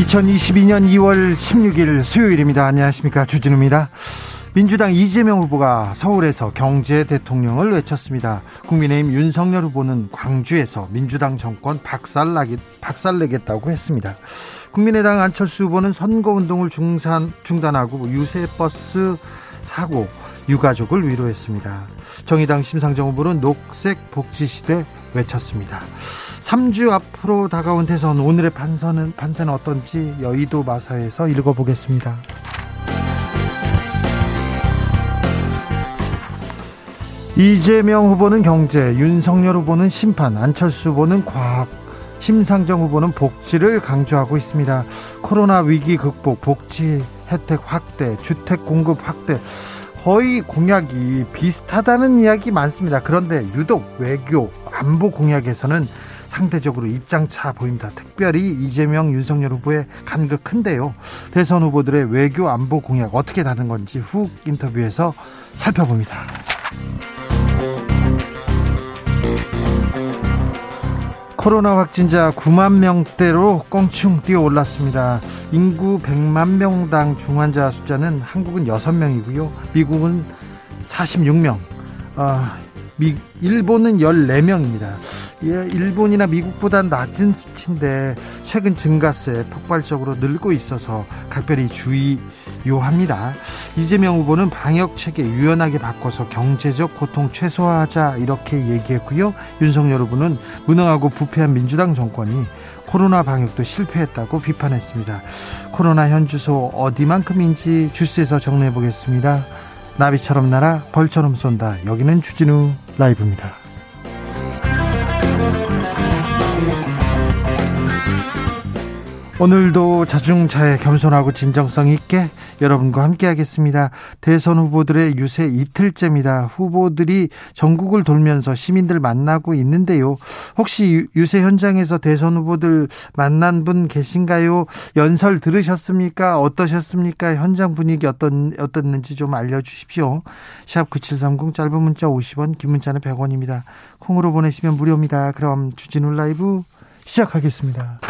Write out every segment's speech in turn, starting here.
2022년 2월 16일 수요일입니다. 안녕하십니까. 주진우입니다. 민주당 이재명 후보가 서울에서 경제 대통령을 외쳤습니다. 국민의힘 윤석열 후보는 광주에서 민주당 정권 박살나기, 박살내겠다고 했습니다. 국민의당 안철수 후보는 선거운동을 중산, 중단하고 유세버스 사고, 유가족을 위로했습니다. 정의당 심상정 후보는 녹색 복지시대 외쳤습니다. 3주 앞으로 다가온 대선 오늘의 판서는 판세는 어떤지 여의도 마사에서 읽어보겠습니다. 이재명 후보는 경제, 윤석열 후보는 심판, 안철수 후보는 과학, 심상정 후보는 복지를 강조하고 있습니다. 코로나 위기 극복, 복지 혜택 확대, 주택 공급 확대, 거의 공약이 비슷하다는 이야기 많습니다. 그런데 유독 외교, 안보 공약에서는 상대적으로 입장차 보입니다. 특별히 이재명, 윤석열 후보의 간극 큰데요. 대선 후보들의 외교 안보 공약 어떻게 다른 건지 후 인터뷰에서 살펴봅니다. 코로나 확진자 9만 명대로 껑충 뛰어 올랐습니다. 인구 100만 명당 중환자 숫자는 한국은 6명이고요. 미국은 46명. 아, 미, 일본은 14명입니다. 예, 일본이나 미국보다 낮은 수치인데 최근 증가세 폭발적으로 늘고 있어서 각별히 주의요합니다. 이재명 후보는 방역 체계 유연하게 바꿔서 경제적 고통 최소화하자 이렇게 얘기했고요. 윤석열 후보는 무능하고 부패한 민주당 정권이 코로나 방역도 실패했다고 비판했습니다. 코로나 현주소 어디만큼인지 주스에서 정리해 보겠습니다. 나비처럼 날아 벌처럼 쏜다. 여기는 주진우 라이브입니다. 오늘도 자중차에 겸손하고 진정성 있게 여러분과 함께 하겠습니다. 대선 후보들의 유세 이틀째입니다. 후보들이 전국을 돌면서 시민들 만나고 있는데요. 혹시 유세 현장에서 대선 후보들 만난 분 계신가요? 연설 들으셨습니까? 어떠셨습니까? 현장 분위기 어떤, 어떻는지 좀 알려주십시오. 샵 9730 짧은 문자 50원, 긴 문자는 100원입니다. 콩으로 보내시면 무료입니다. 그럼 주진우 라이브 시작하겠습니다.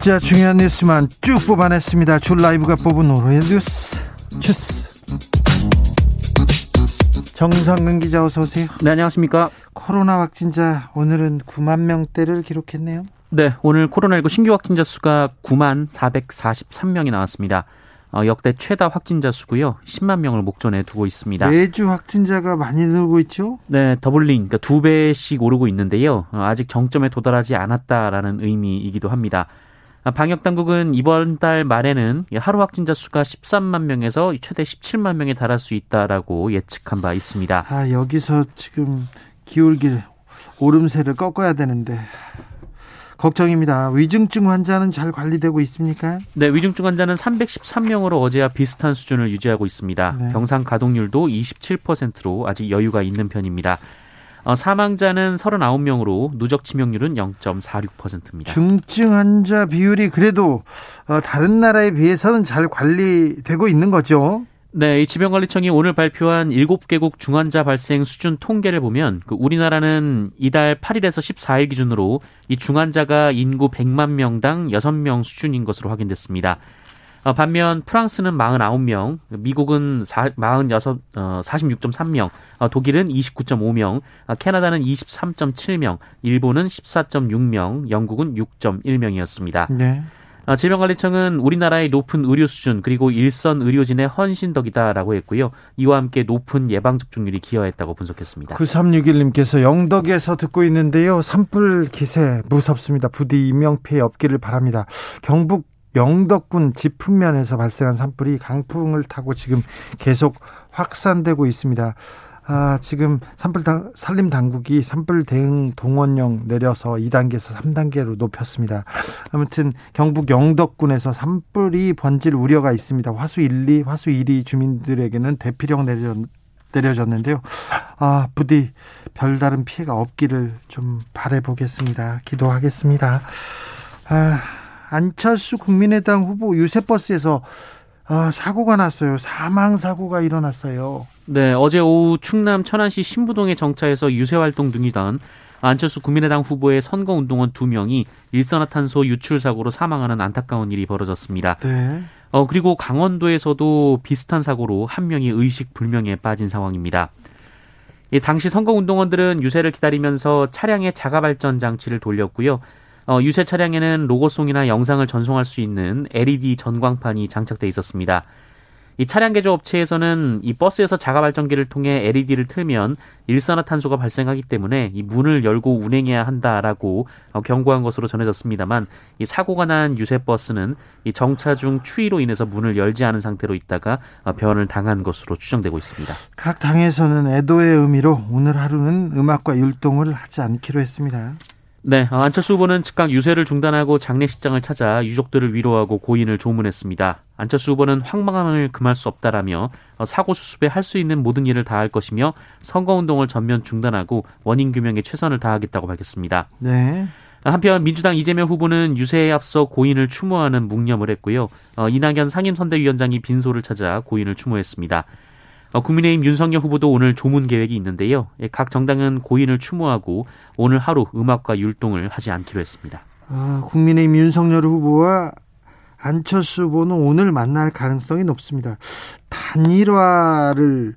진짜 중요한 뉴스만 쭉 뽑아냈습니다. 줄 라이브가 뽑은 오늘의 뉴스 주스. 정상근 기자 어서 오세요. 네, 안녕하십니까. 코로나 확진자 오늘은 9만 명대를 기록했네요. 네, 오늘 코로나19 신규 확진자 수가 9만 443명이 나왔습니다. 어, 역대 최다 확진자 수고요. 10만 명을 목전에 두고 있습니다. 매주 확진자가 많이 늘고 있죠? 네, doubling, 그러니까 두 배씩 오르고 있는데요. 어, 아직 정점에 도달하지 않았다라는 의미이기도 합니다. 아, 방역 당국은 이번 달 말에는 하루 확진자 수가 13만 명에서 최대 17만 명에 달할 수 있다라고 예측한 바 있습니다. 아, 여기서 지금 기울길 오름세를 꺾어야 되는데 걱정입니다. 위중증 환자는 잘 관리되고 있습니까? 네, 위중증 환자는 313명으로 어제와 비슷한 수준을 유지하고 있습니다. 네. 병상 가동률도 27%로 아직 여유가 있는 편입니다. 어, 사망자는 39명으로 누적 치명률은 0.46%입니다. 중증 환자 비율이 그래도 어, 다른 나라에 비해서는 잘 관리되고 있는 거죠? 네, 이 질병관리청이 오늘 발표한 7개국 중환자 발생 수준 통계를 보면 그 우리나라는 이달 8일에서 14일 기준으로 이 중환자가 인구 100만 명당 6명 수준인 것으로 확인됐습니다. 어, 반면 프랑스는 49명, 미국은 46, 어, 46.3명, 어, 독일은 29.5명, 어, 캐나다는 23.7명, 일본은 14.6명, 영국은 6.1명이었습니다. 네. 어, 질병관리청은 우리나라의 높은 의료 수준 그리고 일선 의료진의 헌신덕이다라고 했고요. 이와 함께 높은 예방 접종률이 기여했다고 분석했습니다. 9361님께서 영덕에서 듣고 있는데요. 산불 기세 무섭습니다. 부디 인명피해 없기를 바랍니다. 경북 영덕군 지풍면에서 발생한 산불이 강풍을 타고 지금 계속 확산되고 있습니다. 아, 지금 산불 당, 산림 당국이 산불 대응 동원령 내려서 2단계에서 3단계로 높였습니다. 아무튼 경북 영덕군에서 산불이 번질 우려가 있습니다. 화수 1, 2, 화수 1위 주민들에게는 대피령 내려 내려졌는데요. 아, 부디 별다른 피해가 없기를 좀 바래보겠습니다. 기도하겠습니다. 아, 안철수 국민의당 후보 유세버스에서 아, 사고가 났어요. 사망 사고가 일어났어요. 네, 어제 오후 충남 천안시 신부동에 정차해서 유세 활동 중이던 안철수 국민의당 후보의 선거운동원 두 명이 일산화탄소 유출 사고로 사망하는 안타까운 일이 벌어졌습니다. 네. 어, 그리고 강원도에서도 비슷한 사고로 한 명이 의식 불명에 빠진 상황입니다. 이 당시 선거운동원들은 유세를 기다리면서 차량의 자가 발전 장치를 돌렸고요. 어, 유세 차량에는 로고송이나 영상을 전송할 수 있는 LED 전광판이 장착돼 있었습니다. 이 차량 개조 업체에서는 이 버스에서 자가 발전기를 통해 LED를 틀면 일산화탄소가 발생하기 때문에 이 문을 열고 운행해야 한다라고 어, 경고한 것으로 전해졌습니다만 이 사고가 난 유세 버스는 이 정차 중 추위로 인해서 문을 열지 않은 상태로 있다가 어, 변을 당한 것으로 추정되고 있습니다. 각 당에서는 애도의 의미로 오늘 하루는 음악과 율동을 하지 않기로 했습니다. 네, 어, 안철수 후보는 즉각 유세를 중단하고 장례식장을 찾아 유족들을 위로하고 고인을 조문했습니다. 안철수 후보는 황망함을 금할 수 없다라며 어, 사고 수습에 할 수 있는 모든 일을 다할 것이며 선거운동을 전면 중단하고 원인 규명에 최선을 다하겠다고 밝혔습니다. 네. 한편 민주당 이재명 후보는 유세에 앞서 고인을 추모하는 묵념을 했고요. 어, 이낙연 상임선대위원장이 빈소를 찾아 고인을 추모했습니다. 어, 국민의힘 윤석열 후보도 오늘 조문 계획이 있는데요. 예, 각 정당은 고인을 추모하고 오늘 하루 음악과 율동을 하지 않기로 했습니다. 아, 국민의힘 윤석열 후보와 안철수 후보는 오늘 만날 가능성이 높습니다. 단일화를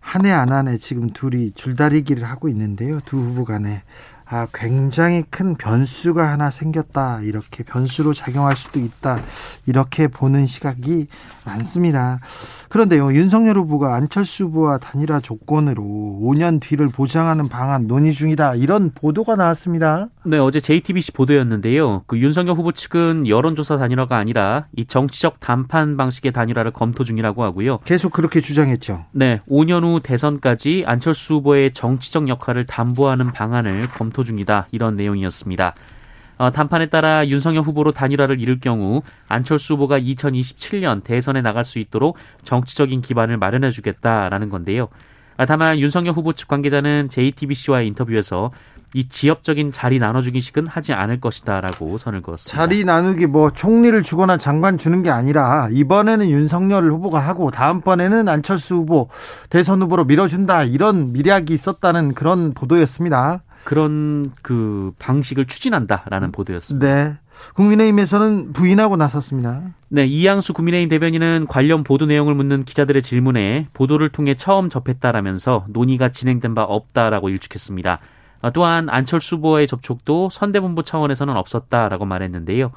한 해 안 한 해 지금 둘이 줄다리기를 하고 있는데요. 두 후보 간에 아, 굉장히 큰 변수가 하나 생겼다. 이렇게 변수로 작용할 수도 있다. 이렇게 보는 시각이 많습니다. 그런데요, 윤석열 후보가 안철수 후보와 단일화 조건으로 5년 뒤를 보장하는 방안 논의 중이다. 이런 보도가 나왔습니다. 네, 어제 JTBC 보도였는데요. 그 윤석열 후보 측은 여론조사 단일화가 아니라 이 정치적談判 방식의 단일화를 검토 중이라고 하고요. 계속 그렇게 주장했죠. 네, 5년 후 대선까지 안철수 후보의 정치적 역할을 담보하는 방안을 검토 검토 중이다. 이런 내용이었습니다. 어, 단판에 따라 윤석열 후보로 단일화를 이룰 경우 안철수 후보가 2027년 대선에 나갈 수 있도록 정치적인 기반을 마련해 주겠다라는 건데요. 아, 다만 윤석열 후보 측 관계자는 JTBC와의 인터뷰에서 이 지역적인 자리 나눠주기식은 하지 않을 것이다라고 선을 그었습니다. 자리 나누기 뭐 총리를 주거나 장관 주는 게 아니라 이번에는 윤석열 후보가 하고 다음번에는 안철수 후보 대선 후보로 밀어준다 이런 미략이 있었다는 그런 보도였습니다. 그런 그 방식을 추진한다라는 보도였습니다. 네. 국민의힘에서는 부인하고 나섰습니다. 네, 이양수 국민의힘 대변인은 관련 보도 내용을 묻는 기자들의 질문에 보도를 통해 처음 접했다라면서 논의가 진행된 바 없다라고 일축했습니다. 또한 안철수 후보의 접촉도 선대본부 차원에서는 없었다라고 말했는데요.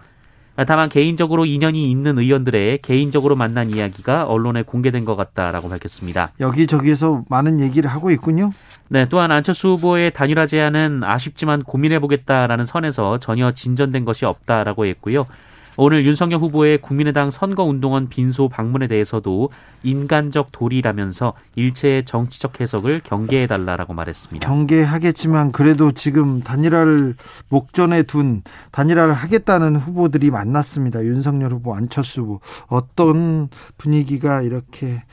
다만 개인적으로 인연이 있는 의원들의 개인적으로 만난 이야기가 언론에 공개된 것 같다라고 밝혔습니다. 여기저기에서 많은 얘기를 하고 있군요. 네, 또한 안철수 후보의 단일화 제안은 아쉽지만 고민해보겠다라는 선에서 전혀 진전된 것이 없다라고 했고요. 오늘 윤석열 후보의 국민의당 선거운동원 빈소 방문에 대해서도 인간적 도리라면서 일체의 정치적 해석을 경계해달라라고 말했습니다. 경계하겠지만 그래도 지금 단일화를 목전에 둔 단일화를 하겠다는 후보들이 많았습니다. 윤석열 후보, 안철수 후보 어떤 분위기가 이렇게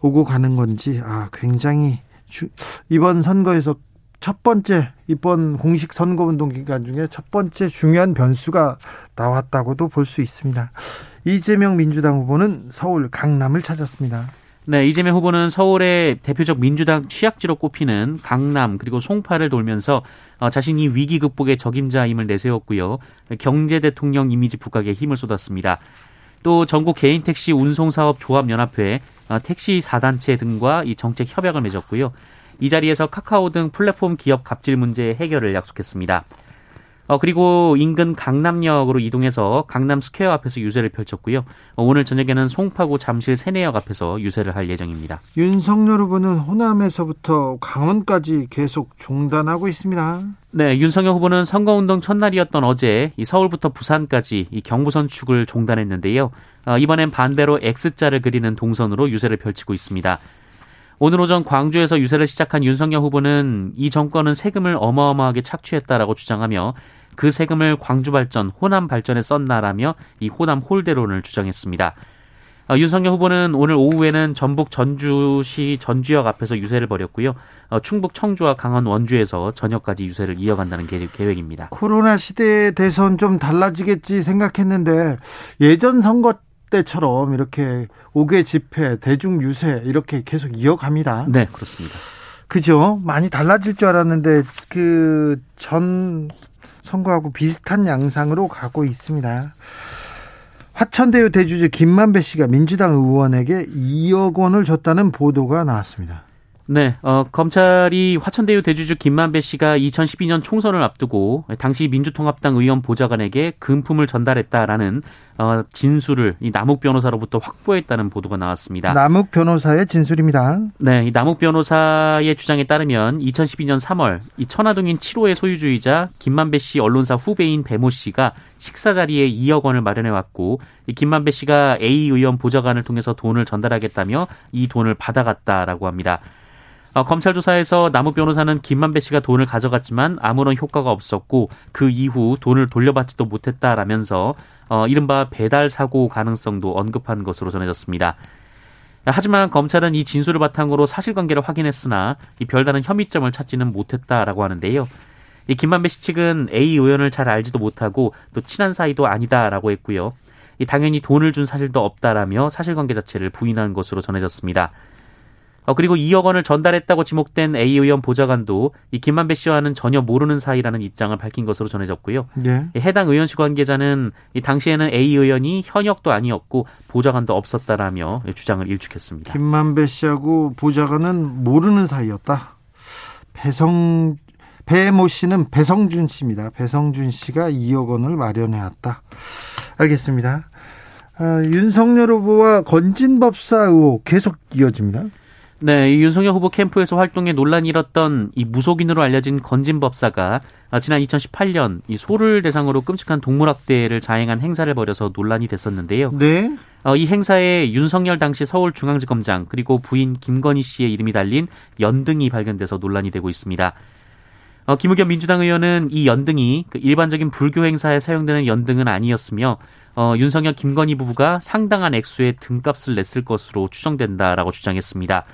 오고 가는 건지 아 굉장히 주, 이번 선거에서 첫 번째 이번 공식 선거운동 기간 중에 첫 번째 중요한 변수가 나왔다고도 볼 수 있습니다. 이재명 민주당 후보는 서울 강남을 찾았습니다. 네, 이재명 후보는 서울의 대표적 민주당 취약지로 꼽히는 강남 그리고 송파를 돌면서 어, 자신이 위기 극복의 적임자임을 내세웠고요. 경제 대통령 이미지 부각에 힘을 쏟았습니다. 또 전국 개인 택시 운송 사업 조합 연합회, 어, 택시 4단체 등과 이 정책 협약을 맺었고요. 이 자리에서 카카오 등 플랫폼 기업 갑질 문제 해결을 약속했습니다. 어, 그리고 인근 강남역으로 이동해서 강남 스퀘어 앞에서 유세를 펼쳤고요. 어, 오늘 저녁에는 송파구 잠실 세내역 앞에서 유세를 할 예정입니다. 윤석열 후보는 호남에서부터 강원까지 계속 종단하고 있습니다. 네, 윤석열 후보는 선거운동 첫날이었던 어제 이 서울부터 부산까지 이 경부선 축을 종단했는데요. 어, 이번엔 반대로 X자를 그리는 동선으로 유세를 펼치고 있습니다. 오늘 오전 광주에서 유세를 시작한 윤석열 후보는 이 정권은 세금을 어마어마하게 착취했다라고 주장하며 그 세금을 광주 발전, 호남 발전에 썼나라며 이 호남 홀대론을 주장했습니다. 어, 윤석열 후보는 오늘 오후에는 전북 전주시 전주역 앞에서 유세를 벌였고요. 어, 충북 청주와 강원 원주에서 저녁까지 유세를 이어간다는 계획 입니다. 코로나 시대에 대해서는 좀 달라지겠지 생각했는데 예전 선거 때처럼 이렇게 5개 집회, 대중 유세 이렇게 계속 이어갑니다. 네, 그렇습니다. 그죠? 많이 달라질 줄 알았는데 그 전 선거하고 비슷한 양상으로 가고 있습니다. 화천대유 대주주 김만배 씨가 민주당 의원에게 2억 원을 줬다는 보도가 나왔습니다. 네, 어, 검찰이 화천대유 대주주 김만배 씨가 2012년 총선을 앞두고 당시 민주통합당 의원 보좌관에게 금품을 전달했다라는 어, 진술을 이 남욱 변호사로부터 확보했다는 보도가 나왔습니다. 남욱 변호사의 진술입니다. 네, 이 남욱 변호사의 주장에 따르면 2012년 3월 이 천화동인 7호의 소유주이자 김만배 씨 언론사 후배인 배모 씨가 식사 자리에 2억 원을 마련해 왔고 이 김만배 씨가 A 의원 보좌관을 통해서 돈을 전달하겠다며 이 돈을 받아갔다라고 합니다. 어, 검찰 조사에서 나무 변호사는 김만배 씨가 돈을 가져갔지만 아무런 효과가 없었고 그 이후 돈을 돌려받지도 못했다라면서 어, 이른바 배달 사고 가능성도 언급한 것으로 전해졌습니다. 하지만 검찰은 이 진술을 바탕으로 사실관계를 확인했으나 이 별다른 혐의점을 찾지는 못했다라고 하는데요. 이 김만배 씨 측은 A 의원을 잘 알지도 못하고 또 친한 사이도 아니다라고 했고요. 이 당연히 돈을 준 사실도 없다라며 사실관계 자체를 부인한 것으로 전해졌습니다. 어, 그리고 2억 원을 전달했다고 지목된 A 의원 보좌관도 이 김만배 씨와는 전혀 모르는 사이라는 입장을 밝힌 것으로 전해졌고요. 네. 해당 의원실 관계자는 이 당시에는 A 의원이 현역도 아니었고 보좌관도 없었다라며 주장을 일축했습니다. 김만배 씨하고 보좌관은 모르는 사이였다. 배성 배모 씨는 배성준 씨입니다. 배성준 씨가 2억 원을 마련해왔다. 알겠습니다. 아, 윤석열 후보와 건진법사 의혹 계속 이어집니다. 네, 이 윤석열 후보 캠프에서 활동에 논란이 일었던 이 무속인으로 알려진 건진 법사가 아, 지난 2018년 이 소를 대상으로 끔찍한 동물학대를 자행한 행사를 벌여서 논란이 됐었는데요. 네. 어, 이 행사에 윤석열 당시 서울중앙지검장 그리고 부인 김건희 씨의 이름이 달린 연등이 발견돼서 논란이 되고 있습니다. 어, 김의겸 민주당 의원은 이 연등이 그 일반적인 불교 행사에 사용되는 연등은 아니었으며 어, 윤석열 김건희 부부가 상당한 액수의 등값을 냈을 것으로 추정된다라고 주장했습니다.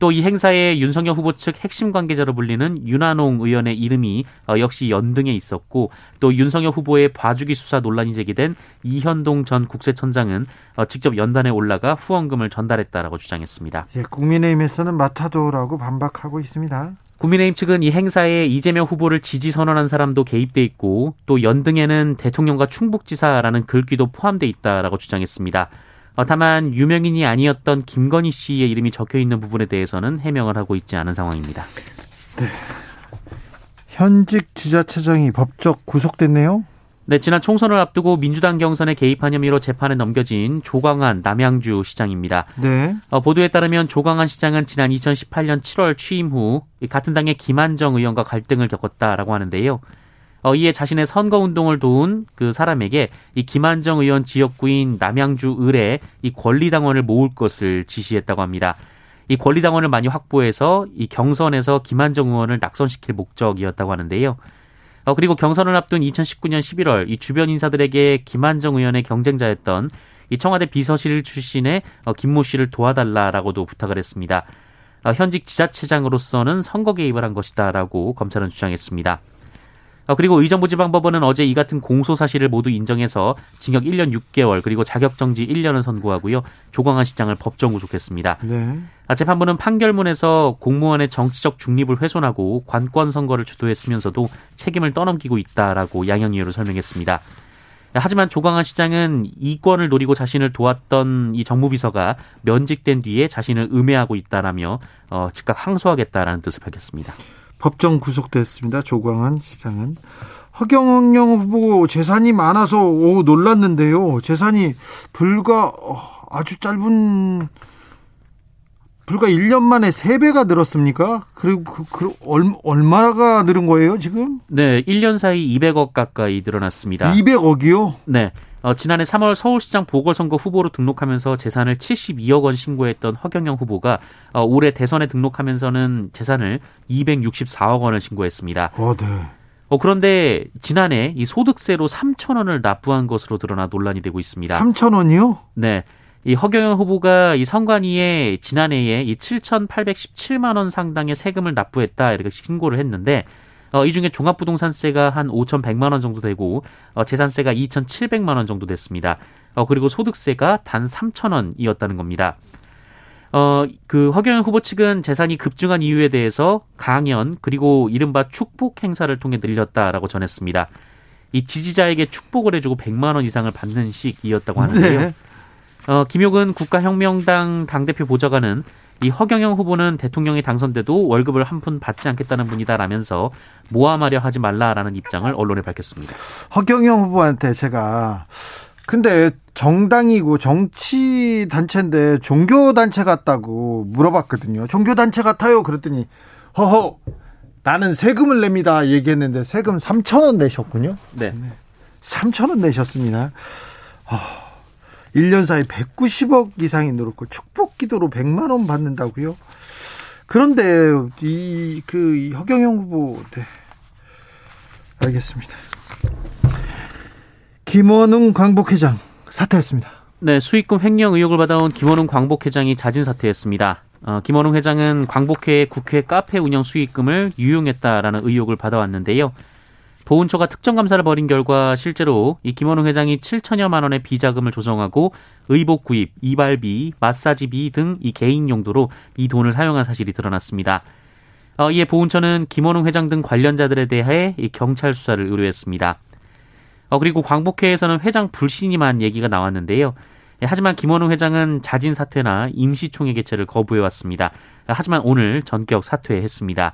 또 이 행사에 윤석열 후보 측 핵심 관계자로 불리는 윤한홍 의원의 이름이 어, 역시 연등에 있었고 또 윤석열 후보의 봐주기 수사 논란이 제기된 이현동 전 국세청장은 어, 직접 연단에 올라가 후원금을 전달했다라고 주장했습니다. 예, 국민의힘에서는 마타도라고 반박하고 있습니다. 국민의힘 측은 이 행사에 이재명 후보를 지지 선언한 사람도 개입돼 있고 또 연등에는 대통령과 충북지사라는 글귀도 포함돼 있다라고 주장했습니다. 어, 다만 유명인이 아니었던 김건희 씨의 이름이 적혀 있는 부분에 대해서는 해명을 하고 있지 않은 상황입니다. 네. 현직 지자체장이 법적 구속됐네요. 네, 지난 총선을 앞두고 민주당 경선에 개입한 혐의로 재판에 넘겨진 조광한 남양주 시장입니다. 네. 어, 보도에 따르면 조광한 시장은 지난 2018년 7월 취임 후 같은 당의 김한정 의원과 갈등을 겪었다라고 하는데요. 어, 이에 자신의 선거 운동을 도운 그 사람에게 이 김한정 의원 지역구인 남양주 을에 이 권리당원을 모을 것을 지시했다고 합니다. 이 권리당원을 많이 확보해서 이 경선에서 김한정 의원을 낙선시킬 목적이었다고 하는데요. 어, 그리고 경선을 앞둔 2019년 11월 이 주변 인사들에게 김한정 의원의 경쟁자였던 이 청와대 비서실 출신의 어, 김모 씨를 도와달라라고도 부탁을 했습니다. 어, 현직 지자체장으로서는 선거 개입을 한 것이다라고 검찰은 주장했습니다. 어, 그리고 의정부지방법원은 어제 이 같은 공소 사실을 모두 인정해서 징역 1년 6개월 그리고 자격정지 1년을 선고하고요. 조광한 시장을 법정 구속했습니다. 네. 아, 재판부는 판결문에서 공무원의 정치적 중립을 훼손하고 관권 선거를 주도했으면서도 책임을 떠넘기고 있다라고 양형 이유로 설명했습니다. 하지만 조광한 시장은 이권을 노리고 자신을 도왔던 이 정무비서가 면직된 뒤에 자신을 음해하고 있다라며 어, 즉각 항소하겠다라는 뜻을 밝혔습니다. 법정 구속됐습니다. 조광한 시장은 허경영 후보 재산이 많아서 오 놀랐는데요. 재산이 불과 어, 아주 짧은 불과 1년 만에 3배가 늘었습니까? 그리고 그, 그 얼마가 늘은 거예요, 지금? 네, 1년 사이 200억 가까이 늘어났습니다. 200억이요? 네. 어, 지난해 3월 서울시장 보궐선거 후보로 등록하면서 재산을 72억 원 신고했던 허경영 후보가 어, 올해 대선에 등록하면서는 재산을 264억 원을 신고했습니다. 어, 네. 어, 그런데 지난해 이 소득세로 3천 원을 납부한 것으로 드러나 논란이 되고 있습니다. 3천 원이요? 네. 이 허경영 후보가 이 선관위에 지난해에 이 7,817만 원 상당의 세금을 납부했다 이렇게 신고를 했는데 어, 이 중에 종합부동산세가 한 5,100만 원 정도 되고 어, 재산세가 2,700만 원 정도 됐습니다. 어, 그리고 소득세가 단 3천 원이었다는 겁니다. 어, 그 허경영 후보 측은 재산이 급증한 이유에 대해서 강연 그리고 이른바 축복 행사를 통해 늘렸다라고 전했습니다. 이 지지자에게 축복을 해주고 100만 원 이상을 받는 식이었다고 하는데요. 네. 어, 김용은 국가혁명당 당대표 보좌관은 이 허경영 후보는 대통령이 당선돼도 월급을 한 푼 받지 않겠다는 분이다라면서 모함하려 하지 말라라는 입장을 언론에 밝혔습니다. 허경영 후보한테 제가 근데 정당이고 정치 단체인데 종교 단체 같다고 물어봤거든요. 종교 단체 같아요. 그랬더니 허허 나는 세금을 냅니다. 얘기했는데 세금 3천 원 내셨군요. 네. 3천 원 내셨습니다. 어. 1년 사이 190억 이상이 늘었고 축복 기도로 100만 원 받는다고요? 그런데 이 그 허경영 후보 네. 알겠습니다. 김원웅 광복회장 사퇴했습니다. 네, 수익금 횡령 의혹을 받아온 김원웅 광복회장이 자진 사퇴했습니다. 어, 김원웅 회장은 광복회 국회 카페 운영 수익금을 유용했다라는 의혹을 받아왔는데요. 보훈처가 특정 감사를 벌인 결과 실제로 이 김원웅 회장이 7천여만 원의 비자금을 조성하고 의복 구입, 이발비, 마사지비 등 이 개인 용도로 이 돈을 사용한 사실이 드러났습니다. 어, 이에 보훈처는 김원웅 회장 등 관련자들에 대해 이 경찰 수사를 의뢰했습니다. 어, 그리고 광복회에서는 회장 불신임한 얘기가 나왔는데요. 예, 하지만 김원웅 회장은 자진 사퇴나 임시총회 개최를 거부해왔습니다. 하지만 오늘 전격 사퇴했습니다.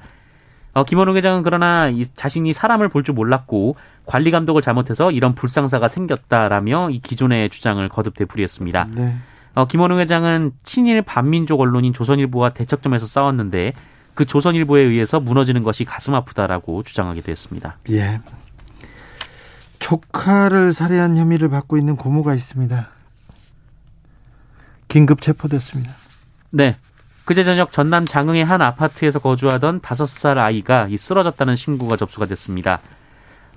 어, 김원웅 회장은 그러나 이, 자신이 사람을 볼 줄 몰랐고 관리 감독을 잘못해서 이런 불상사가 생겼다라며 이 기존의 주장을 거듭 되풀이했습니다. 네. 어, 김원웅 회장은 친일 반민족 언론인 조선일보와 대척점에서 싸웠는데 그 조선일보에 의해서 무너지는 것이 가슴 아프다라고 주장하기도 했습니다. 예. 조카를 살해한 혐의를 받고 있는 고모가 있습니다. 긴급 체포됐습니다. 네. 그제 저녁 전남 장흥의 한 아파트에서 거주하던 다섯 살 아이가 쓰러졌다는 신고가 접수가 됐습니다.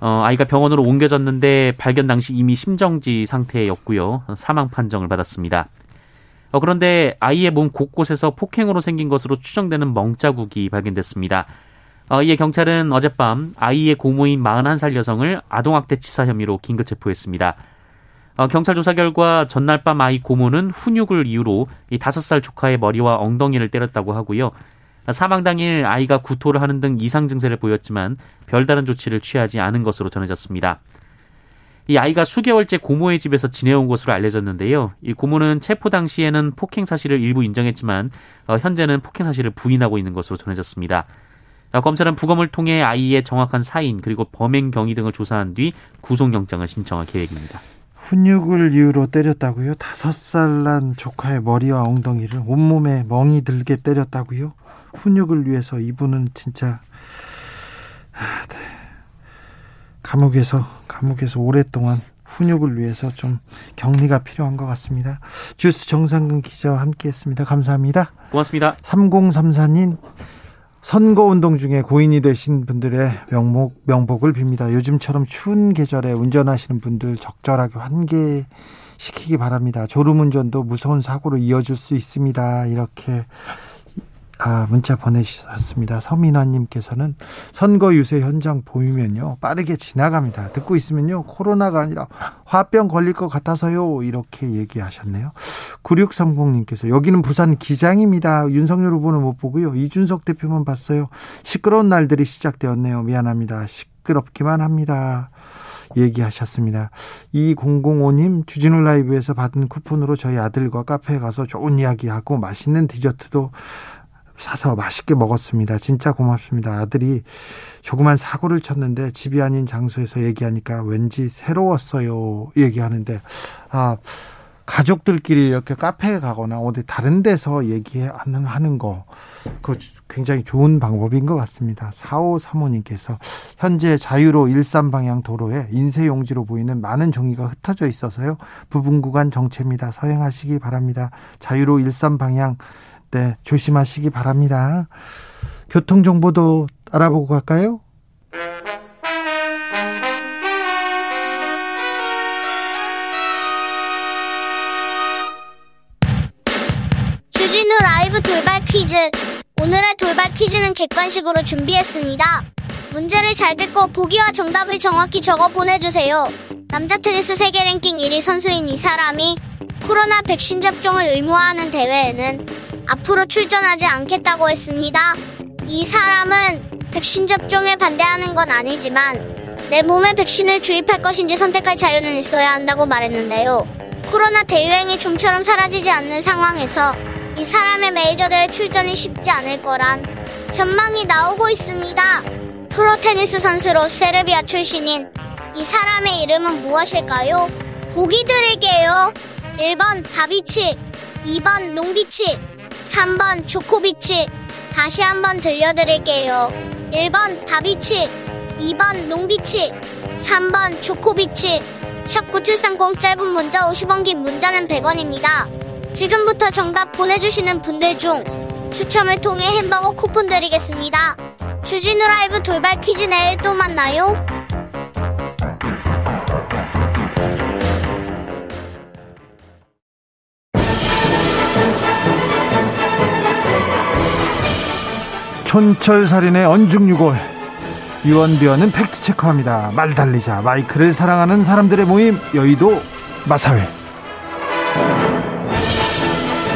어, 아이가 병원으로 옮겨졌는데 발견 당시 이미 심정지 상태였고요. 사망 판정을 받았습니다. 어, 그런데 아이의 몸 곳곳에서 폭행으로 생긴 것으로 추정되는 멍자국이 발견됐습니다. 어, 이에 경찰은 어젯밤 아이의 고모인 41살 여성을 아동학대 치사 혐의로 긴급 체포했습니다. 어, 경찰 조사 결과 전날 밤 아이 고모는 훈육을 이유로 이 다섯 살 조카의 머리와 엉덩이를 때렸다고 하고요. 사망 당일 아이가 구토를 하는 등 이상 증세를 보였지만 별다른 조치를 취하지 않은 것으로 전해졌습니다. 이 아이가 수개월째 고모의 집에서 지내온 것으로 알려졌는데요. 이 고모는 체포 당시에는 폭행 사실을 일부 인정했지만 어, 현재는 폭행 사실을 부인하고 있는 것으로 전해졌습니다. 어, 검찰은 부검을 통해 아이의 정확한 사인 그리고 범행 경위 등을 조사한 뒤 구속영장을 신청할 계획입니다. 훈육을 이유로 때렸다고요? 다섯 살 난 조카의 머리와 엉덩이를 온몸에 멍이 들게 때렸다고요? 훈육을 위해서 이분은 진짜 아, 네. 감옥에서 감옥에서 오랫동안 훈육을 위해서 좀 격리가 필요한 것 같습니다. 주스 정상근 기자와 함께했습니다. 감사합니다. 고맙습니다. 3034님 선거운동 중에 고인이 되신 분들의 명목, 명복을 빕니다. 요즘처럼 추운 계절에 운전하시는 분들 적절하게 환기시키기 바랍니다. 졸음운전도 무서운 사고로 이어질 수 있습니다. 이렇게 아, 문자 보내셨습니다. 서민아님께서는 선거 유세 현장 보이면요. 빠르게 지나갑니다. 듣고 있으면요. 코로나가 아니라 화병 걸릴 것 같아서요. 이렇게 얘기하셨네요. 9630님께서 여기는 부산 기장입니다. 윤석열 후보는 못 보고요. 이준석 대표만 봤어요. 시끄러운 날들이 시작되었네요. 미안합니다. 시끄럽기만 합니다. 얘기하셨습니다. 2005님 주진우 라이브에서 받은 쿠폰으로 저희 아들과 카페에 가서 좋은 이야기하고 맛있는 디저트도 사서 맛있게 먹었습니다. 진짜 고맙습니다. 아들이 조그만 사고를 쳤는데 집이 아닌 장소에서 얘기하니까 왠지 새로웠어요. 얘기하는데 아 가족들끼리 이렇게 카페에 가거나 어디 다른 데서 얘기하는 하는 거, 그 굉장히 좋은 방법인 것 같습니다. 4호 사모님께서 현재 자유로 일산 방향 도로에 인쇄용지로 보이는 많은 종이가 흩어져 있어서요. 부분 구간 정체입니다. 서행하시기 바랍니다. 자유로 일산 방향, 네, 조심하시기 바랍니다. 교통 정보도 알아보고 갈까요? 퀴즈. 오늘의 돌발 퀴즈는 객관식으로 준비했습니다. 문제를 잘 듣고 보기와 정답을 정확히 적어 보내주세요. 남자 테니스 세계 랭킹 1위 선수인 이 사람이 코로나 백신 접종을 의무화하는 대회에는 앞으로 출전하지 않겠다고 했습니다. 이 사람은 백신 접종에 반대하는 건 아니지만 내 몸에 백신을 주입할 것인지 선택할 자유는 있어야 한다고 말했는데요. 코로나 대유행이 좀처럼 사라지지 않는 상황에서 이 사람의 메이저 대회 출전이 쉽지 않을 거란 전망이 나오고 있습니다. 프로 테니스 선수로 세르비아 출신인 이 사람의 이름은 무엇일까요? 보기 드릴게요. 1번 다비치, 2번 롱비치, 3번 조코비치. 다시 한번 들려드릴게요. 1번 다비치, 2번 롱비치, 3번 조코비치. 샵9730 짧은 문자 50원 긴 문자는 100원입니다. 지금부터 정답 보내주시는 분들 중 추첨을 통해 햄버거 쿠폰 드리겠습니다. 주진우 라이브 돌발 퀴즈 내일 또 만나요. 촌철살인의 언중유골 유언비어는 팩트체크합니다. 말 달리자 마이크를 사랑하는 사람들의 모임 여의도 마사회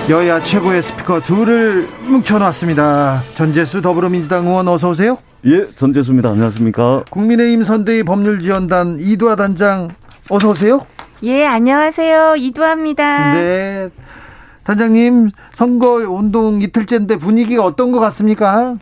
여야 최고의 스피커 둘을 뭉쳐놨습니다. 전재수 더불어민주당 의원 어서 오세요. 예, 전재수입니다. 안녕하십니까. 국민의힘 선대위 법률지원단 이두아 단장 어서 오세요. 예, 안녕하세요. 이두아입니다. 네. 단장님 선거 운동 이틀째인데 분위기가 어떤 것 같습니까?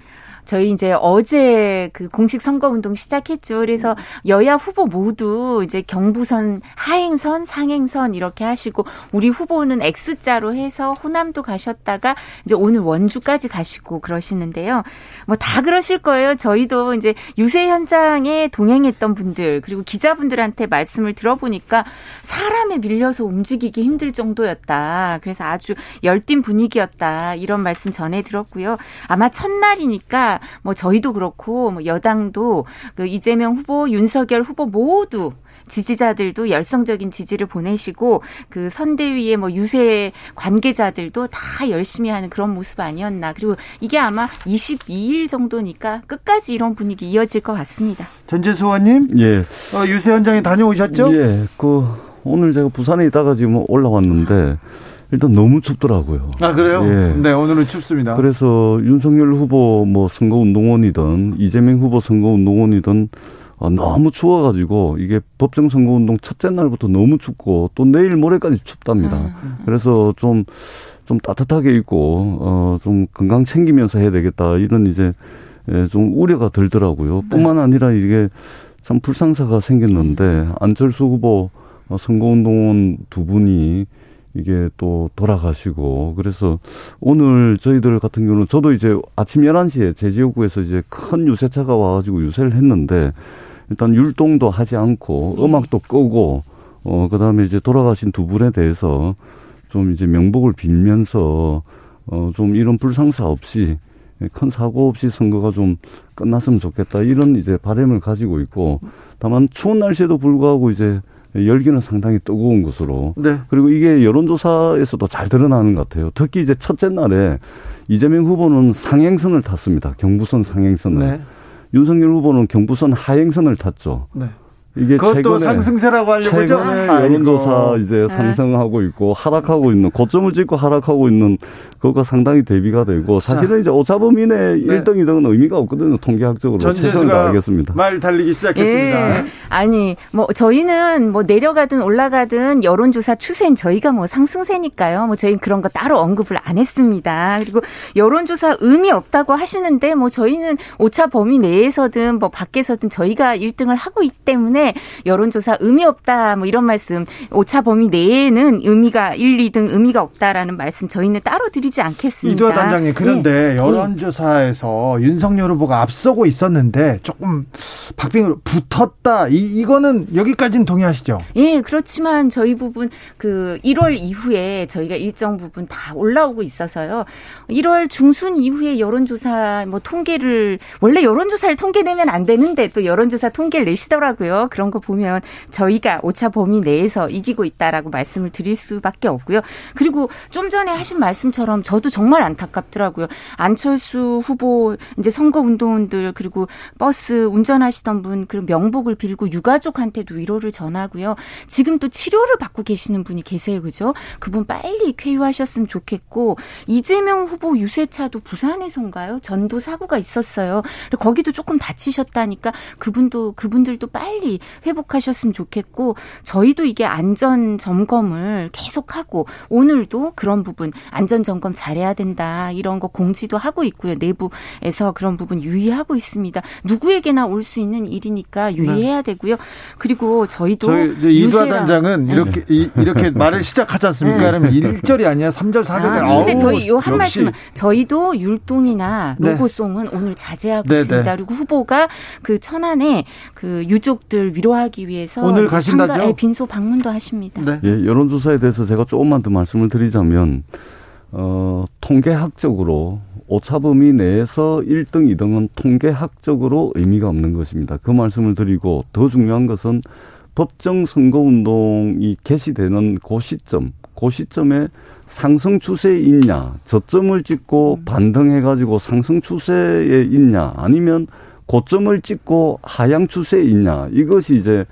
저희 이제 어제 그 공식 선거 운동 시작했죠. 그래서 여야 후보 모두 이제 경부선 하행선, 상행선 이렇게 하시고 우리 후보는 X자로 해서 호남도 가셨다가 이제 오늘 원주까지 가시고 그러시는데요. 뭐 다 그러실 거예요. 저희도 이제 유세 현장에 동행했던 분들 그리고 기자분들한테 말씀을 들어보니까 사람에 밀려서 움직이기 힘들 정도였다. 그래서 아주 열띤 분위기였다. 이런 말씀 전해 들었고요. 아마 첫날이니까 뭐 저희도 그렇고 뭐 여당도 그 이재명 후보, 윤석열 후보 모두 지지자들도 열성적인 지지를 보내시고 그 선대위의 뭐 유세 관계자들도 다 열심히 하는 그런 모습 아니었나. 그리고 이게 아마 22일 정도니까 끝까지 이런 분위기 이어질 것 같습니다. 전재수 의원님, 예, 어, 유세 현장에 다녀오셨죠? 예, 그 오늘 제가 부산에 있다가 지금 올라왔는데 일단 너무 춥더라고요. 아 그래요? 예. 네 오늘은 춥습니다. 그래서 윤석열 후보 뭐 선거 운동원이든 이재명 후보 선거 운동원이든 아, 너무 추워가지고 이게 법정 선거 운동 첫째 날부터 너무 춥고 또 내일 모레까지 춥답니다. 아. 그래서 좀좀 따뜻하게 입고 어좀 건강 챙기면서 해야 되겠다 이런 이제 예, 좀 우려가 들더라고요. 네. 뿐만 아니라 이게 참 불상사가 생겼는데 안철수 후보 선거운동원 두 분이 이게 또 돌아가시고 그래서 오늘 저희들 같은 경우는 저도 이제 아침 11시에 제 지역구에서 이제 큰 유세차가 와가지고 유세를 했는데 일단 율동도 하지 않고 네. 음악도 끄고 어 그다음에 이제 돌아가신 두 분에 대해서 좀 이제 명복을 빌면서 어좀 이런 불상사 없이 큰 사고 없이 선거가 좀 끝났으면 좋겠다 이런 이제 바램을 가지고 있고 다만 추운 날씨에도 불구하고 이제 열기는 상당히 뜨거운 것으로. 네. 그리고 이게 여론조사에서도 잘 드러나는 것 같아요. 특히 이제 첫째 날에 이재명 후보는 상행선을 탔습니다. 경부선 상행선을. 네. 윤석열 후보는 경부선 하행선을 탔죠. 네. 이게 그것도 최근에 상승세라고 하려고? 최근에 아이고. 여론조사 이제 상승하고 있고 하락하고 있는 고점을 찍고 하락하고 있는 그거가 상당히 대비가 되고 사실은 이제 오차범위내 일 1등, 2등은 의미가 없거든요. 통계학적으로 최선을 네. 다하겠습니다. 말 달리기 시작했습니다. 예. 아니, 뭐, 저희는 뭐 내려가든 올라가든 여론조사 추세는 저희가 뭐 상승세니까요. 뭐 저희는 그런 거 따로 언급을 안 했습니다. 그리고 여론조사 의미 없다고 하시는데 뭐 저희는 오차 범위 내에서든 뭐 밖에서든 저희가 1등을 하고 있기 때문에 여론조사 의미 없다 뭐 이런 말씀 오차 범위 내에는 의미가 1, 2등 의미가 없다라는 말씀 저희는 따로 드리지 않겠습니다. 이두화 단장님 그런데 예. 여론조사에서 윤석열 후보가 앞서고 있었는데 조금 박빙으로 붙었다. 이 이거는 여기까지는 동의하시죠? 예, 그렇지만 저희 부분 그 1월 이후에 저희가 일정 부분 다 올라오고 있어서요. 1월 중순 이후에 여론조사 뭐 통계를 원래 여론조사를 통계 내면 안 되는데 또 여론조사 통계를 내시더라고요. 그런 거 보면 저희가 오차 범위 내에서 이기고 있다라고 말씀을 드릴 수밖에 없고요. 그리고 좀 전에 하신 말씀처럼 저도 정말 안타깝더라고요. 안철수 후보 이제 선거 운동원들 그리고 버스 운전하시던 분 그리고 명복을 빌고 유가족한테도 위로를 전하고요. 지금 또 치료를 받고 계시는 분이 계세요. 그죠? 그분 빨리 쾌유하셨으면 좋겠고 이재명 후보 유세차도 부산에선가요? 전도 사고가 있었어요. 거기도 조금 다치셨다니까 그분도 그분들도 빨리 회복하셨으면 좋겠고 저희도 이게 안전 점검을 계속하고 오늘도 그런 부분 안전 점검 잘해야 된다 이런 거 공지도 하고 있고요. 내부에서 그런 부분 유의하고 있습니다. 누구에게나 올 수 있는 일이니까 유의해야 되고요. 그리고 저희도 저희 유세랑- 단장은 이렇게 이, 렇게 말을 시작하지 않습니까? 네. 그러면 1절이 아니야. 3절, 4절. 아, 근데 저희 요 한 말씀은 저희도 율동이나 네. 로고송은 오늘 자제하고 네, 있습니다. 네. 그리고 후보가 그 천안에 그 유족들 위로하기 위해서 오늘 가신다죠? 상가- 예, 빈소 방문도 하십니다. 네. 예, 여론조사에 대해서 제가 조금만 더 말씀을 드리자면, 어, 통계학적으로 오차범위 내에서 1등, 2등은 통계학적으로 의미가 없는 것입니다. 그 말씀을 드리고 더 중요한 것은 법정 선거운동이 개시되는 그 시점, 그 시점에 상승 추세에 있냐, 저점을 찍고 반등해가지고 상승 추세에 있냐, 아니면 고점을 찍고 하향 추세에 있냐, 이것이 이제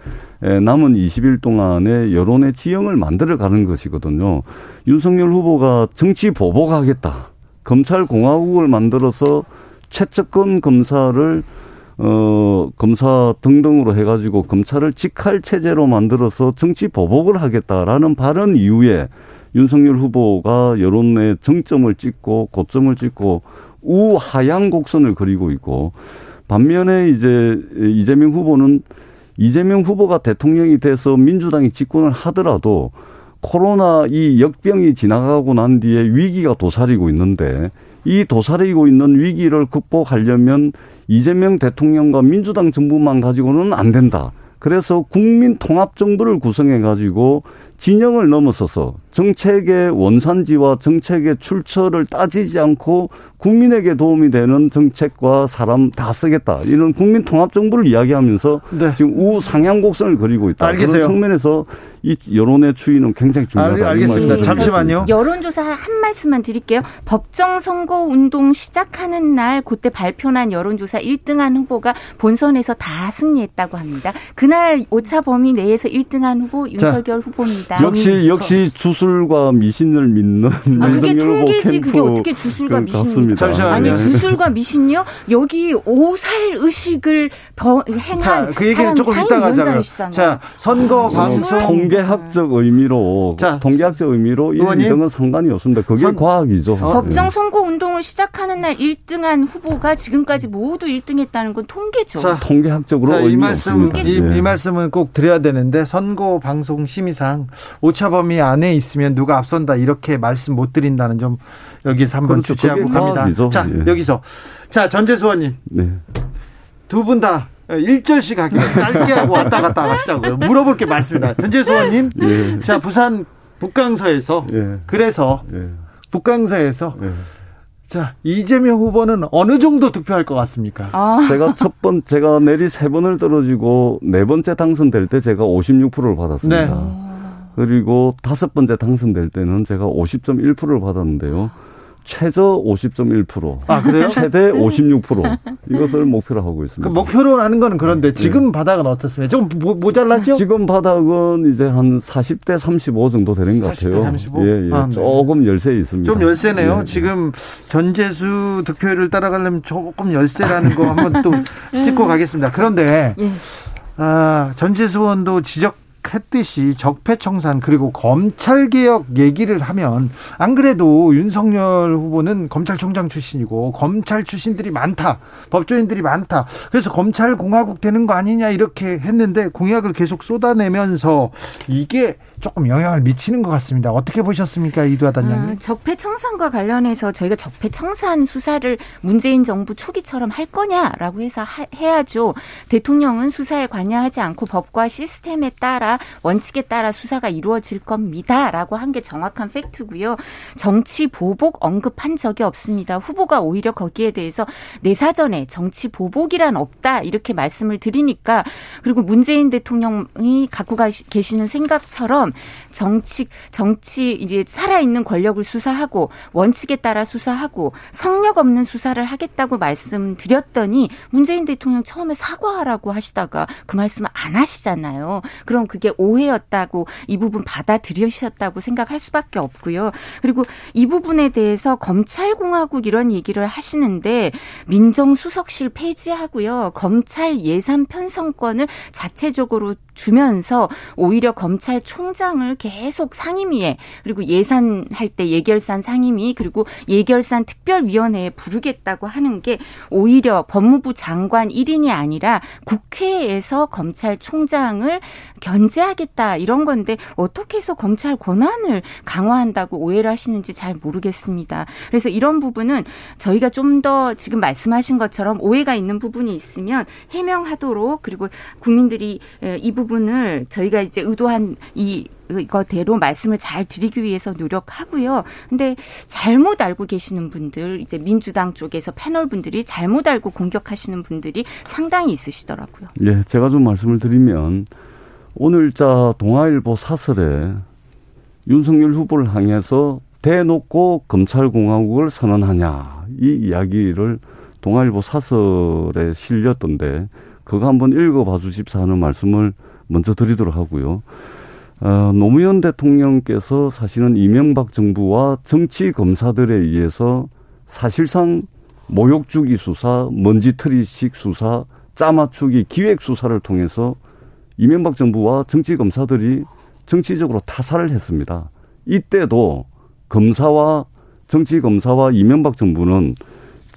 에, 남은 20일 동안의 여론의 지형을 만들어 가는 것이거든요. 윤석열 후보가 정치 보복하겠다. 검찰 공화국을 만들어서 최측근 검사를 어 검사 등등으로 해 가지고 검찰을 직할 체제로 만들어서 정치 보복을 하겠다라는 발언 이후에 윤석열 후보가 여론의 정점을 찍고 고점을 찍고 우하향 곡선을 그리고 있고 반면에 이제 이재명 후보는 이재명 후보가 대통령이 돼서 민주당이 집권을 하더라도 코로나 이 역병이 지나가고 난 뒤에 위기가 도사리고 있는데 이 도사리고 있는 위기를 극복하려면 이재명 대통령과 민주당 정부만 가지고는 안 된다. 그래서 국민 통합 정부를 구성해 가지고 진영을 넘어서서 정책의 원산지와 정책의 출처를 따지지 않고 국민에게 도움이 되는 정책과 사람 다 쓰겠다. 이런 국민 통합 정부를 이야기하면서 네. 지금 우상향 곡선을 그리고 있다. 알겠어요. 그런 측면에서 이 여론의 추이는 굉장히 중요하다. 알- 이런 알겠습니다. 잠시만요. 여론조사 한 말씀만 드릴게요. 법정 선거 운동 시작하는 날 그때 발표난 여론조사 1등한 후보가 본선에서 다 승리했다고 합니다. 그날 오차 범위 내에서 1등한 후보 윤석열 후보입니다. 역시 역시 주술과 미신을 믿는 아, 그게 윤석열 후보 통계지 그게 어떻게 주술과 그 미신입니까? 같습니다. 잠시만요. 아니 네. 주술과 미신요? 여기 오살 의식을 더 행한 자, 그 얘기는 조금 이따가 하자고요. 사회위원장이시잖아요. 자, 선거 방송 통계 학적 의미로 자, 통계학적 의미로 1, 의원님. 2등은 상관이 없습니다. 그게 선- 과학이죠. 어? 법정 선거 운동을 시작하는 날 1등한 후보가 지금까지 모두 1등했다는 건 통계죠. 자, 통계학적으로 자, 이 의미 말씀 없습니다. 이, 예. 이 말씀은 꼭 드려야 되는데 선거 방송 심의상 오차 범위 안에 있으면 누가 앞선다 이렇게 말씀 못 드린다는 점 여기서 한번 그렇죠. 주시하고 그게 갑니다. 과학이죠. 자, 예. 여기서 자 전재수 의원님 네. 두분다 일절씩 하기로 짧게 하고 왔다 갔다 하시라고요. 물어볼 게 많습니다. 전재수 의원님, 예. 자 부산 북강서에서 예. 그래서 예. 북강서에서 예. 자 이재명 후보는 어느 정도 득표할 것 같습니까? 아, 제가 첫 번, 제가 내리 세 번을 떨어지고 네 번째 당선될 때 제가 56%를 받았습니다. 네. 그리고 다섯 번째 당선될 때는 제가 50.1%를 받았는데요. 최저 50.1%. 아, 그래요? 최대 56% 이것을 목표로 하고 있습니다. 그 목표로 하는 거는 그런데 지금 네. 바닥은 어떻습니까? 좀 모, 모자라죠? 지금 바닥은 이제 한 40대 35 정도 되는 것 같아요. 35? 예, 예. 아, 네. 조금 열세 있습니다. 좀 열세네요. 예. 지금 전재수 득표율을 따라가려면 조금 열세라는 거 한번 또 찍고 가겠습니다. 그런데 예. 아, 전재수 의원도 지적 했듯이 적폐청산 그리고 검찰 개혁 얘기를 하면 안 그래도 윤석열 후보는 검찰총장 출신이고 검찰 출신들이 많다 법조인들이 많다 그래서 검찰 공화국 되는 거 아니냐 이렇게 했는데 공약을 계속 쏟아내면서 이게 조금 영향을 미치는 것 같습니다. 어떻게 보셨습니까, 이두하 단장님? 아, 적폐청산과 관련해서 저희가 적폐청산 수사를 문재인 정부 초기처럼 할 거냐라고 해서 하, 해야죠. 대통령은 수사에 관여하지 않고 법과 시스템에 따라 원칙에 따라 수사가 이루어질 겁니다라고 한 게 정확한 팩트고요. 정치 보복 언급한 적이 없습니다. 후보가 오히려 거기에 대해서 내 사전에 정치 보복이란 없다 이렇게 말씀을 드리니까 그리고 문재인 대통령이 갖고 계시는 생각처럼 정치 정치 이제 살아 있는 권력을 수사하고 원칙에 따라 수사하고 성력 없는 수사를 하겠다고 말씀드렸더니 문재인 대통령 처음에 사과하라고 하시다가 그 말씀을 안 하시잖아요. 그럼 그게 오해였다고 이 부분 받아들이셨다고 생각할 수밖에 없고요. 그리고 이 부분에 대해서 검찰공화국 이런 얘기를 하시는데 민정수석실 폐지하고요. 검찰 예산 편성권을 자체적으로 주면서 오히려 검찰총장을 계속 상임위에 그리고 예산할 때 예결산 상임위 그리고 예결산 특별위원회에 부르겠다고 하는 게 오히려 법무부 장관 1인이 아니라 국회에서 검찰총장을 견제하겠다 이런 건데 어떻게 해서 검찰 권한을 강화한다고 오해를 하시는지 잘 모르겠습니다. 그래서 이런 부분은 저희가 좀 더 지금 말씀하신 것처럼 오해가 있는 부분이 있으면 해명하도록 그리고 국민들이 이 부분 부분을 저희가 이제 의도한 이 이거대로 말씀을 잘 드리기 위해서 노력하고요. 근데 잘못 알고 계시는 분들, 이제 민주당 쪽에서 패널 분들이 잘못 알고 공격하시는 분들이 상당히 있으시더라고요. 예, 제가 좀 말씀을 드리면 오늘자 동아일보 사설에 윤석열 후보를 향해서 대놓고 검찰공화국을 선언하냐 이 이야기를 동아일보 사설에 실렸던데 그거 한번 읽어봐 주십사 하는 말씀을 먼저 드리도록 하고요. 어, 노무현 대통령께서 사실은 이명박 정부와 정치 검사들에 의해서 사실상 모욕주기 수사, 먼지트리식 수사, 짜맞추기 기획 수사를 통해서 이명박 정부와 정치 검사들이 정치적으로 타살을 했습니다. 이때도 검사와 정치 검사와 이명박 정부는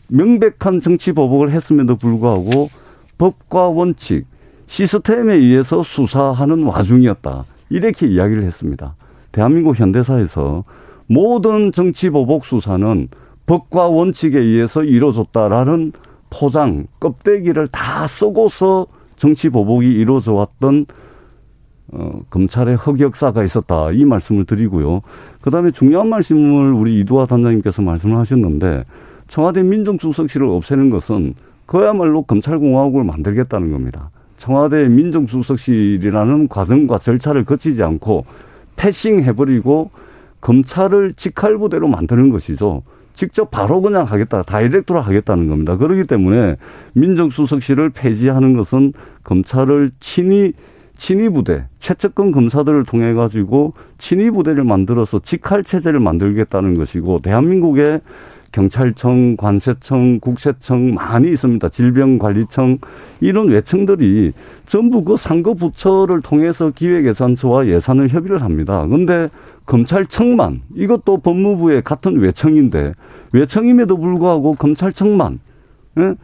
명백한 정치 보복을 했음에도 불구하고 법과 원칙, 시스템에 의해서 수사하는 와중이었다. 이렇게 이야기를 했습니다. 대한민국 현대사에서 모든 정치 보복 수사는 법과 원칙에 의해서 이루어졌다라는 포장, 껍데기를 다 쓰고서 정치 보복이 이루어져 왔던 어, 검찰의 흑역사가 있었다. 이 말씀을 드리고요. 그 다음에 중요한 말씀을 우리 이두화 단장님께서 말씀을 하셨는데 청와대 민정수석실을 없애는 것은 그야말로 검찰공화국을 만들겠다는 겁니다. 청와대 민정수석실이라는 과정과 절차를 거치지 않고 패싱 해버리고 검찰을 직할부대로 만드는 것이죠. 직접 바로 그냥 하겠다, 다이렉트로 하겠다는 겁니다. 그렇기 때문에 민정수석실을 폐지하는 것은 검찰을 친위 친위 부대, 최측근 검사들을 통해 가지고 친위 부대를 만들어서 직할 체제를 만들겠다는 것이고 대한민국의 경찰청, 관세청, 국세청 많이 있습니다. 질병관리청 이런 외청들이 전부 그 상급 부처를 통해서 기획예산처와 예산을 협의를 합니다. 그런데 검찰청만 이것도 법무부의 같은 외청인데 외청임에도 불구하고 검찰청만 예?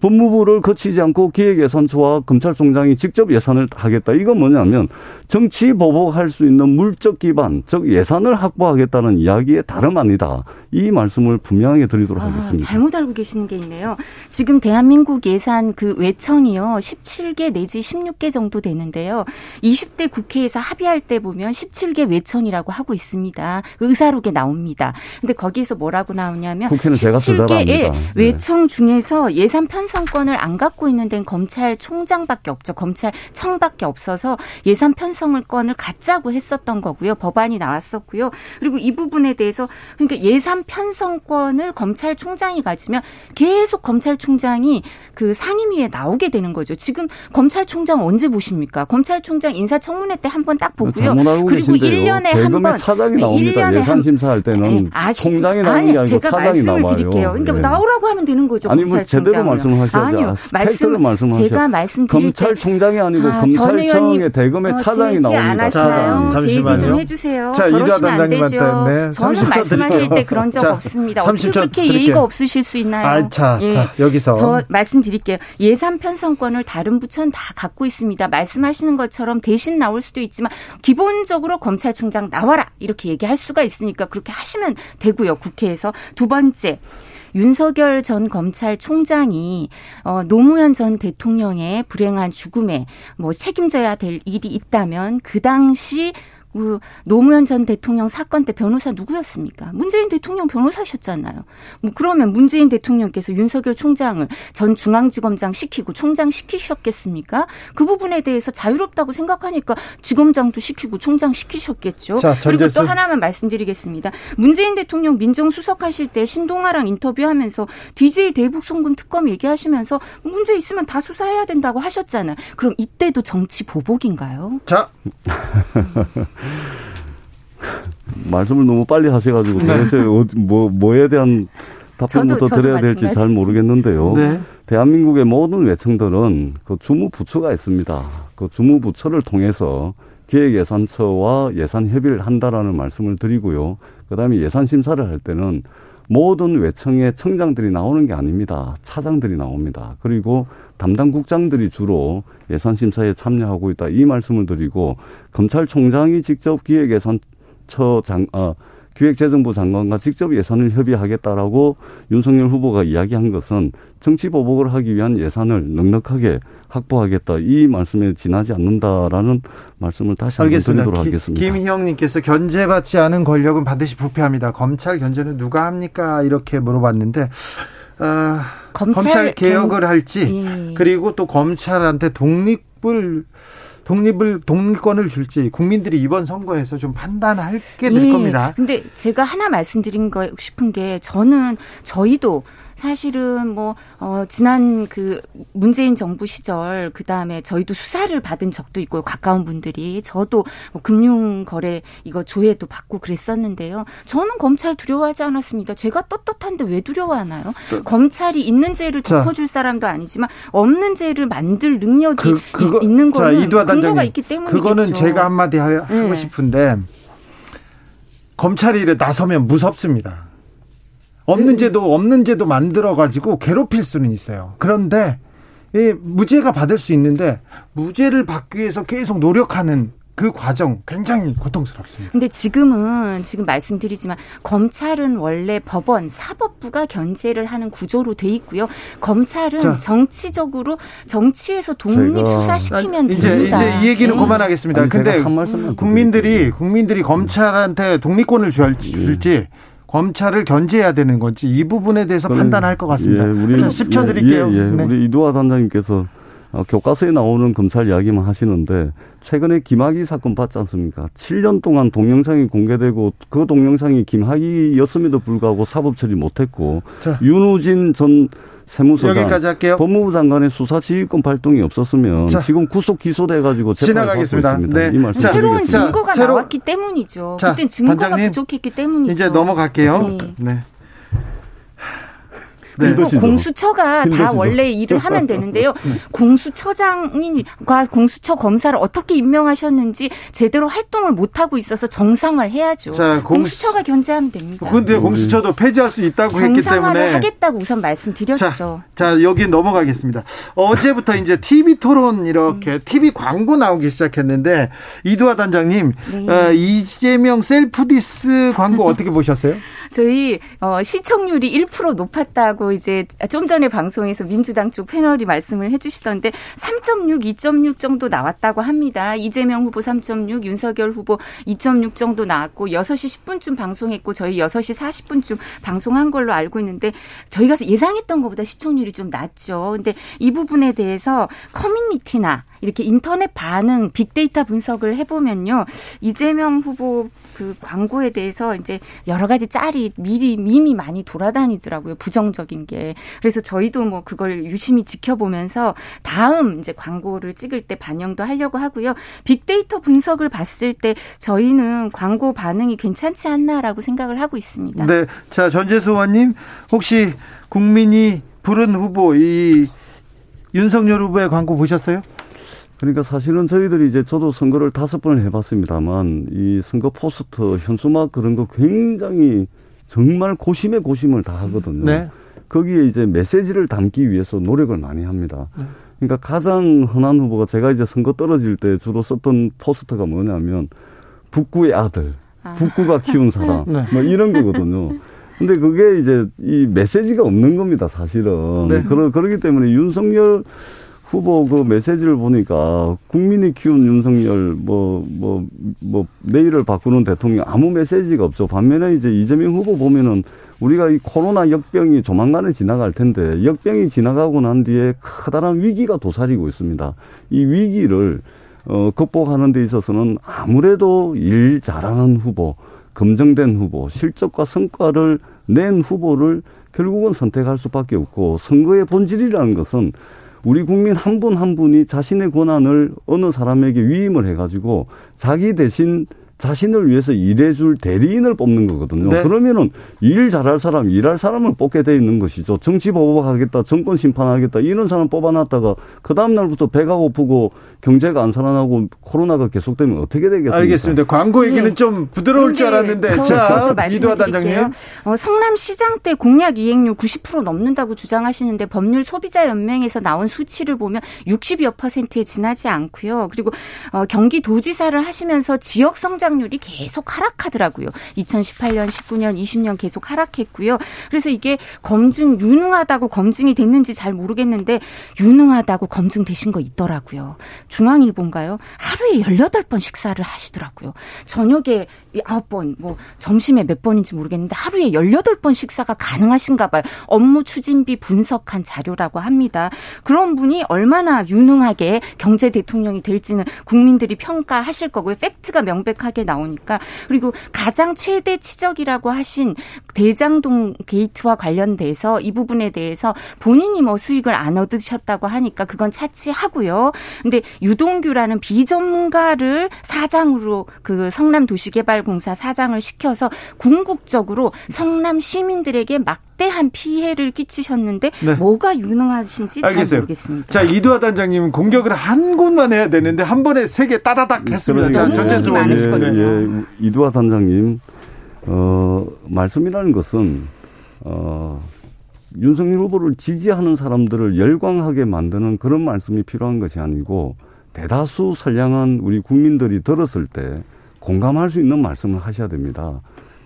법무부를 거치지 않고 기획예산처와 검찰총장이 직접 예산을 하겠다. 이건 뭐냐면 정치 보복할 수 있는 물적 기반, 즉 예산을 확보하겠다는 이야기에 다름 아니다. 이 말씀을 분명하게 드리도록 아, 하겠습니다. 잘못 알고 계시는 게 있네요. 지금 대한민국 예산 그 외청이요. 17개 내지 16개 정도 되는데요. 20대 국회에서 합의할 때 보면 17개 외청이라고 하고 있습니다. 그 의사록에 나옵니다. 근데 거기에서 뭐라고 나오냐면 국회는 제가 17개 의 외청 중에서 예산 편 편성권을 안 갖고 있는 데는 검찰총장밖에 없죠. 검찰청밖에 없어서 예산 편성권을 갖자고 했었던 거고요. 법안이 나왔었고요. 그리고 이 부분에 대해서 그러니까 예산 편성권을 검찰총장이 가지면 계속 검찰총장이 그 상임위에 나오게 되는 거죠. 지금 검찰총장 언제 보십니까? 검찰총장 인사청문회 때 한 번 딱 보고요. 그리고 계신데요. 1년에 한 번. 차장이 나옵니다. 예산 심사할 때는 네, 총장이 나오는 아니, 게 아니고 제가 차장이 말씀을 나와요. 드릴게요. 그러니까 네. 나오라고 하면 되는 거죠. 아니 뭐 제대로 말씀 하셔야죠. 아니요. 말씀 말씀하셔. 제가 말씀드릴 검찰총장이 아니고 아, 검찰청의 대검의 어, 차장이 나옵니다. 자, 제지 좀 해주세요. 자, 저러시면 안 되죠. 네, 저는 말씀하실 때 그런 적 자, 없습니다. 어떻게 그렇게 드릴게요. 예의가 없으실 수 있나요? 아, 자, 예. 자, 여기서 저 말씀드릴게요. 예산 편성권을 다른 부처는 다 갖고 있습니다. 말씀하시는 것처럼 대신 나올 수도 있지만 기본적으로 검찰총장 나와라 이렇게 얘기할 수가 있으니까 그렇게 하시면 되고요. 국회에서 두 번째. 윤석열 전 검찰총장이 어, 노무현 전 대통령의 불행한 죽음에 뭐 책임져야 될 일이 있다면 그 당시 그 노무현 전 대통령 사건 때 변호사 누구였습니까? 문재인 대통령 변호사셨잖아요. 뭐 그러면 문재인 대통령께서 윤석열 총장을 전 중앙지검장 시키고 총장 시키셨겠습니까? 그 부분에 대해서 자유롭다고 생각하니까 지검장도 시키고 총장 시키셨겠죠. 자, 그리고 또 하나만 말씀드리겠습니다. 문재인 대통령 민정수석하실 때 신동아랑 인터뷰하면서 DJ 대북 송금 특검 얘기하시면서 문제 있으면 다 수사해야 된다고 하셨잖아요. 그럼 이때도 정치 보복인가요? 자. 말씀을 너무 빨리 하셔가지고 네. 도대체 뭐 뭐에 대한 답변부터 저도, 드려야 될지 잘 모르겠는데요. 네. 대한민국의 모든 외청들은 그 주무부처가 있습니다. 그 주무부처를 통해서 기획예산처와 예산 협의를 한다라는 말씀을 드리고요. 그다음에 예산 심사를 할 때는 모든 외청의 청장들이 나오는 게 아닙니다. 차장들이 나옵니다. 그리고 담당 국장들이 주로 예산 심사에 참여하고 있다. 이 말씀을 드리고 검찰총장이 직접 기획예산처 장 어, 기획재정부 장관과 직접 예산을 협의하겠다라고 윤석열 후보가 이야기한 것은 정치 보복을 하기 위한 예산을 넉넉하게 확보하겠다 이 말씀에 지나지 않는다라는 말씀을 다시 한번 드리도록 하겠습니다. 김희영님께서 견제받지 않은 권력은 반드시 부패합니다. 검찰 견제는 누가 합니까? 이렇게 물어봤는데 어, 검찰, 검찰, 개혁을 할지 예. 그리고 또 검찰한테 독립을 독립을 독립권을 줄지 국민들이 이번 선거에서 좀 판단하게 될 예. 겁니다. 근데 제가 하나 말씀드린 거 싶은 게 저는 저희도 사실은 뭐, 어, 지난 그 문재인 정부 시절, 그 다음에 저희도 수사를 받은 적도 있고, 가까운 분들이. 저도 뭐 금융거래 이거 조회도 받고 그랬었는데요. 저는 검찰 두려워하지 않았습니다. 제가 떳떳한데 왜 두려워하나요? 또, 검찰이 있는 죄를 덮어줄 사람도 아니지만, 없는 죄를 만들 능력이 그, 그거, 있는 거는 자, 근거가 있기 때문이겠죠. 그거는 제가 한마디 하 고 네. 싶은데, 검찰이 나서면 무섭습니다. 없는 네. 제도 없는 제도 만들어 가지고 괴롭힐 수는 있어요. 그런데 이 무죄가 받을 수 있는데 무죄를 받기 위해서 계속 노력하는 그 과정 굉장히 고통스럽습니다. 근데 지금은 지금 말씀드리지만 검찰은 원래 법원 사법부가 견제를 하는 구조로 돼 있고요. 검찰은 자, 정치적으로 정치에서 독립 수사시키면 이제, 됩니다. 이제 이 얘기는 네. 그만하겠습니다. 아니, 근데 국민들이 국민들이 검찰한테 독립권을 줄지 검찰을 견제해야 되는 건지 이 부분에 대해서 판단할 것 같습니다. 예, 우리 10초 드릴게요. 예, 예. 네. 우리 이두화 단장님께서 어, 교과서에 나오는 검찰 이야기만 하시는데 최근에 김학의 사건 봤지 않습니까? 7년 동안 동영상이 공개되고 그 동영상이 김학의였음에도 불구하고 사법 처리 못했고 자. 윤우진 전 세무서장 여기까지 할게요. 법무부 장관의 수사 지휘권 발동이 없었으면 자. 지금 구속 기소돼 가지고 지나가겠습니다. 네. 이 말씀 새로운 증거가 새로... 나왔기 때문이죠. 그때 증거가 부족했기 때문이죠. 이제 넘어갈게요. 네. 네. 그리고 네. 공수처가? 다 원래 일을 하면 되는데요. 네. 공수처장과 공수처 검사를 어떻게 임명하셨는지 제대로 활동을 못 하고 있어서 정상화해야죠. 자, 공수... 처가 견제하면 됩니다. 그런데 공수처도 폐지할 수 있다고 했기 때문에 하겠다고 우선 말씀드렸죠. 자, 자 여기 넘어가겠습니다. 어제부터 이제 TV 토론 이렇게 음. TV 광고 나오기 시작했는데 이두화 단장님 네. 어, 이재명 self diss 광고 어떻게 보셨어요? 저희 어, 시청률이 1% 높았다고 또 이제 좀 전에 방송에서 민주당 쪽 패널이 말씀을 해주시던데 3.6, 2.6 정도 나왔다고 합니다. 이재명 후보 3.6, 윤석열 후보 2.6 정도 나왔고 6시 10분쯤 방송했고 저희 6시 40분쯤 방송한 걸로 알고 있는데 저희가 예상했던 것보다 시청률이 좀 낮죠. 근데 이 부분에 대해서 커뮤니티나 이렇게 인터넷 반응, 빅데이터 분석을 해보면요. 이재명 후보 그 광고에 대해서 이제 여러 가지 짤이 미리, 밈이 많이 돌아다니더라고요. 부정적인 게. 그래서 저희도 뭐 그걸 유심히 지켜보면서 다음 이제 광고를 찍을 때 반영도 하려고 하고요. 빅데이터 분석을 봤을 때 저희는 광고 반응이 괜찮지 않나라고 생각을 하고 있습니다. 네. 자, 전재수 의원님, 혹시 국민이 부른 후보, 이 윤석열 후보의 광고 보셨어요? 그러니까 사실은 저희들이 이제 저도 선거를 다섯 번을 해봤습니다만 이 선거 포스터, 현수막 그런 거 굉장히 정말 고심의 고심을 다 하거든요. 네. 거기에 이제 메시지를 담기 위해서 노력을 많이 합니다. 네. 그러니까 가장 흔한 후보가 제가 이제 선거 떨어질 때 주로 썼던 포스터가 뭐냐면 북구의 아들, 아. 북구가 키운 사람, 네. 뭐 이런 거거든요. 근데 그게 이제 이 메시지가 없는 겁니다, 사실은. 네. 그러, 그러기 때문에 윤석열 후보 그 메시지를 보니까 국민이 키운 윤석열 뭐 뭐뭐 뭐 내일을 바꾸는 대통령 아무 메시지가 없죠. 반면에 이제 이재명 후보 보면은 우리가 이 코로나 역병이 조만간에 지나갈 텐데 역병이 지나가고 난 뒤에 커다란 위기가 도사리고 있습니다. 이 위기를 어 극복하는 데 있어서는 아무래도 일 잘하는 후보, 검증된 후보, 실적과 성과를 낸 후보를 결국은 선택할 수밖에 없고 선거의 본질이라는 것은 우리 국민 한 분한 한 분이 자신의 권한을 어느 사람에게 위임을 해가지고 자기 대신 자신을 위해서 일해줄 대리인을 뽑는 거거든요. 네. 그러면은 일 잘할 사람, 일할 사람을 뽑게 돼 있는 것이죠. 정치 보복하겠다, 정권 심판하겠다 이런 사람 뽑아놨다가 그 다음 날부터 배가 고프고 경제가 안 살아나고 코로나가 계속되면 어떻게 되겠습니까? 알겠습니다. 광고 얘기는 네. 좀 부드러울 줄 알았는데 저, 자 이두화 단장님. 어, 성남시장 때 공약 이행률 90% 넘는다고 주장하시는데 법률 소비자 연맹에서 나온 수치를 보면 60여 퍼센트에 지나지 않고요. 그리고 어, 경기도지사를 하시면서 지역 성장 성장률이 계속 하락하더라고요. 2018년, 19년, 20년 계속 하락했고요. 그래서 이게 검증 유능하다고 검증이 됐는지 잘 모르겠는데 유능하다고 검증되신 거 있더라고요. 중앙일보인가요? 하루에 18번 식사를 하시더라고요. 저녁에 9번, 뭐 점심에 몇 번인지 모르겠는데 하루에 18번 식사가 가능하신가 봐요. 업무 추진비 분석한 자료라고 합니다. 그런 분이 얼마나 유능하게 경제 대통령이 될지는 국민들이 평가하실 거고요. 팩트가 명백하게 명확하게 나오니까 그리고 가장 최대 치적이라고 하신 대장동 게이트와 관련돼서 이 부분에 대해서 본인이 뭐 수익을 안 얻으셨다고 하니까 그건 차치하고요. 근데 유동규라는 비전문가를 사장으로 그 성남 도시개발공사 사장을 시켜서 궁극적으로 성남 시민들에게 막 막대한 피해를 끼치셨는데 네. 뭐가 유능하신지 알겠어요. 잘 모르겠습니다. 자 이두하 단장님 공격을 한 곳만 해야 되는데 한 번에 세 개 따다닥 했습니다. 자 전재수 많으시거든요. 예, 예, 이두하 단장님 어, 말씀이라는 것은 어, 윤석열 후보를 지지하는 사람들을 열광하게 만드는 그런 말씀이 필요한 것이 아니고 대다수 선량한 우리 국민들이 들었을 때 공감할 수 있는 말씀을 하셔야 됩니다.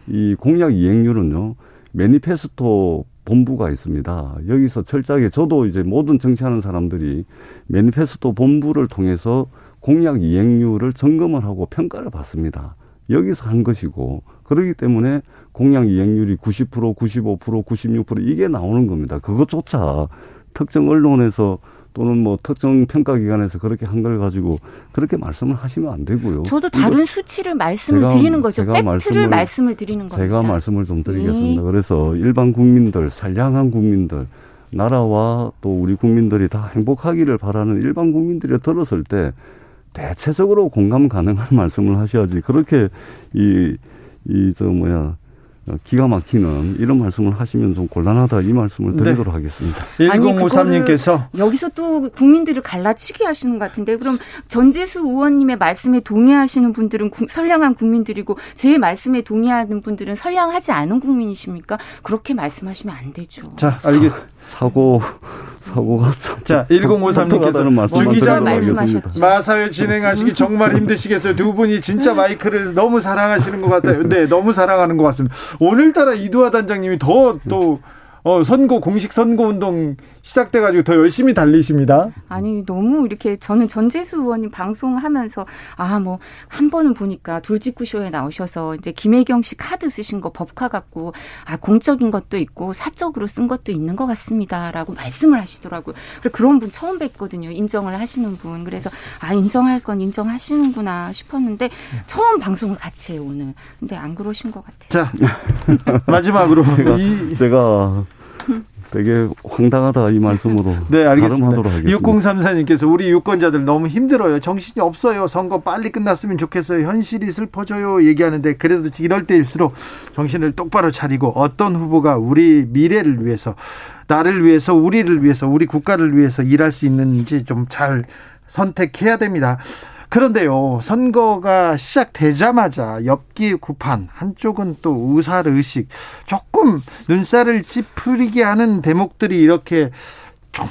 이 공약 이행률은요. 매니페스토 본부가 있습니다. 여기서 철저하게 저도 이제 모든 정치하는 사람들이 매니페스토 본부를 통해서 공약 이행률을 점검을 하고 평가를 받습니다. 여기서 한 것이고 그러기 때문에 공약 이행률이 90%, 95%, 96% 이게 나오는 겁니다. 그것조차 특정 언론에서 또는 뭐 특정 평가 기관에서 그렇게 한 걸 가지고 그렇게 말씀을 하시면 안 되고요. 저도 다른 수치를 말씀을 제가, 드리는 거죠. 제가 팩트를 말씀을, 말씀을 드리는 겁니다. 제가 말씀을 좀 드리겠습니다. 네. 그래서 일반 국민들, 선량한 국민들, 나라와 또 우리 국민들이 다 행복하기를 바라는 일반 국민들이 들었을 때 대체적으로 공감 가능한 말씀을 하셔야지 그렇게 이 이 저 뭐야 기가 막히는 이런 말씀을 하시면 좀 곤란하다 이 말씀을 네. 드리도록 네. 하겠습니다. 1053님께서 여기서 또 국민들을 갈라치기 하시는 것 같은데 그럼 전재수 의원님의 말씀에 동의하시는 분들은 구, 선량한 국민들이고 제 말씀에 동의하는 분들은 선량하지 않은 국민이십니까? 그렇게 말씀하시면 안 되죠. 자, 알겠습니다. 사고 사고가 자 1053님께서는 주 기자 마사회 진행하시기 정말 힘드시겠어요. 두 분이 진짜 마이크를 너무 사랑하시는 것 같아요. 네, 너무 사랑하는 것 같습니다. 오늘따라 이두하 단장님이 더또 어, 선거 공식 선거 운동 시작돼 가지고 더 열심히 달리십니다. 아니 너무 이렇게 저는 전재수 의원님 방송하면서 아 뭐 한 번은 보니까 돌직구 쇼에 나오셔서 이제 김혜경 씨 카드 쓰신 거 법카 갖고 아 공적인 것도 있고 사적으로 쓴 것도 있는 것 같습니다라고 말씀을 하시더라고요. 그래 그런 분 처음 뵀거든요. 인정을 하시는 분. 그래서 아 인정할 건 인정하시는구나 싶었는데 처음 방송을 같이 해요 오늘. 근데 안 그러신 것 같아요. 자 마지막으로 제가 이, 제가 되게 황당하다 이 말씀으로 네, 알겠습니다. 하겠습니다. 6034님께서 우리 유권자들 너무 힘들어요. 정신이 없어요. 선거 빨리 끝났으면 좋겠어요. 현실이 슬퍼져요. 얘기하는데 그래도 이럴 때일수록 정신을 똑바로 차리고 어떤 후보가 우리 미래를 위해서 나를 위해서 우리를 위해서 우리 국가를 위해서 일할 수 있는지 좀 잘 선택해야 됩니다. 그런데요, 선거가 시작되자마자 엽기 구판, 한쪽은 또 우살 의식, 조금 눈살을 찌푸리게 하는 대목들이 이렇게 좀,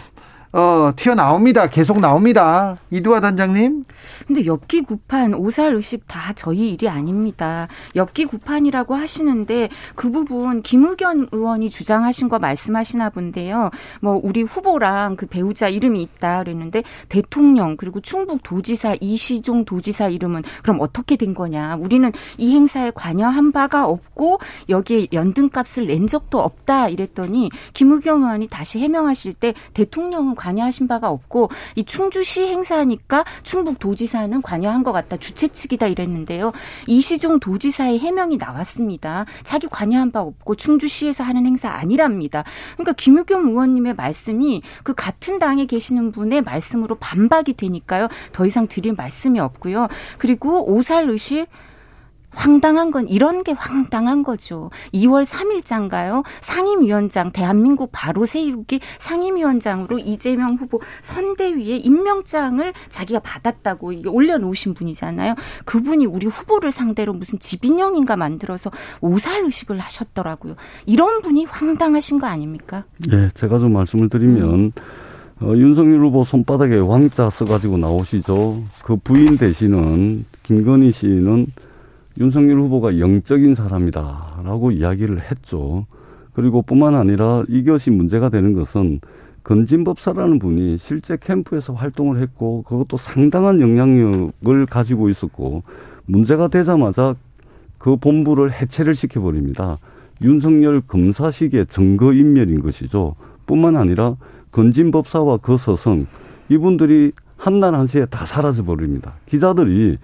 어, 튀어나옵니다. 계속 나옵니다. 이두화 단장님. 근데 엽기 구판, 오살 의식 다 저희 일이 아닙니다. 엽기 구판이라고 하시는데 그 부분 김의견 의원이 주장하신 거 말씀하시나 본데요. 뭐 우리 후보랑 그 배우자 이름이 있다 그랬는데 대통령 그리고 충북 도지사 이시종 도지사 이름은 그럼 어떻게 된 거냐? 우리는 이 행사에 관여한 바가 없고 여기에 연등값을 낸 적도 없다 이랬더니 김의겸 의원이 다시 해명하실 때 대통령은 관여하신 바가 없고 이 충주시 행사니까 충북 도지사는 관여한 것 같다. 주최 측이다 이랬는데요. 이시종 도지사의 해명이 나왔습니다. 자기 관여한 바 없고 충주시에서 하는 행사 아니랍니다. 그러니까 김의겸 의원님의 말씀이 그 같은 당에 계시는 분의 말씀으로 반박이 되니까요. 더 이상 드릴 말씀이 없고요. 그리고 오살 의식 황당한 건 이런 게 황당한 거죠. 2월 3일장가요. 상임위원장 대한민국 바로 세우기 상임위원장으로 이재명 후보 선대위에 임명장을 자기가 받았다고 올려놓으신 분이잖아요. 그분이 우리 후보를 상대로 무슨 집인형인가 만들어서 오살 의식을 하셨더라고요. 이런 분이 황당하신 거 아닙니까? 예, 제가 좀 말씀을 드리면 어, 윤석열 후보 손바닥에 왕자 써가지고 나오시죠. 그 부인 되시는 김건희 씨는 윤석열 후보가 영적인 사람이다라고 이야기를 했죠. 그리고 뿐만 아니라 이것이 문제가 되는 것은 건진법사라는 분이 실제 캠프에서 활동을 했고 그것도 상당한 영향력을 가지고 있었고 문제가 되자마자 그 본부를 해체를 시켜버립니다. 윤석열 검사식의 증거인멸인 것이죠. 뿐만 아니라 건진법사와 그 서성 이분들이 한날 한시에 다 사라져 버립니다. 기자들이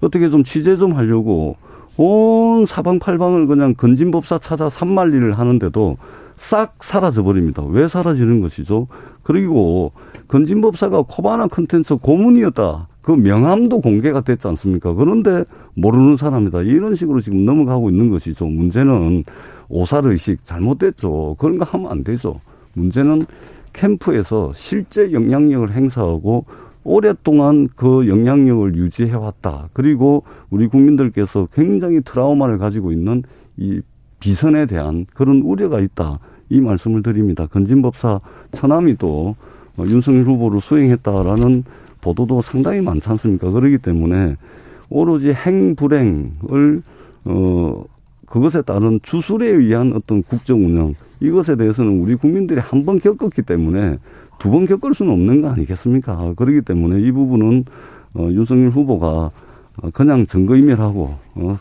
어떻게 좀 취재 좀 하려고 온 사방팔방을 그냥 건진법사 찾아 산만리를 하는데도 싹 사라져 버립니다. 왜 사라지는 것이죠? 그리고 건진법사가 코바나 컨텐츠 고문이었다. 그 명함도 공개가 됐지 않습니까? 그런데 모르는 사람이다. 이런 식으로 지금 넘어가고 있는 것이죠. 문제는 오살의식 잘못됐죠. 그런 거 하면 안 되죠. 문제는 캠프에서 실제 영향력을 행사하고 오랫동안 그 영향력을 유지해 왔다. 그리고 우리 국민들께서 굉장히 트라우마를 가지고 있는 이 비선에 대한 그런 우려가 있다. 이 말씀을 드립니다. 건진법사 처남이 또 어, 윤석열 후보를 수행했다라는 보도도 상당히 많지 않습니까? 그러기 때문에 오로지 행불행을 어 그것에 따른 주술에 의한 어떤 국정 운영 이것에 대해서는 우리 국민들이 한 번 겪었기 때문에 두 번 겪을 수는 없는 거 아니겠습니까? 그렇기 때문에 이 부분은 어, 윤석열 후보가 그냥 증거인멸하고 어,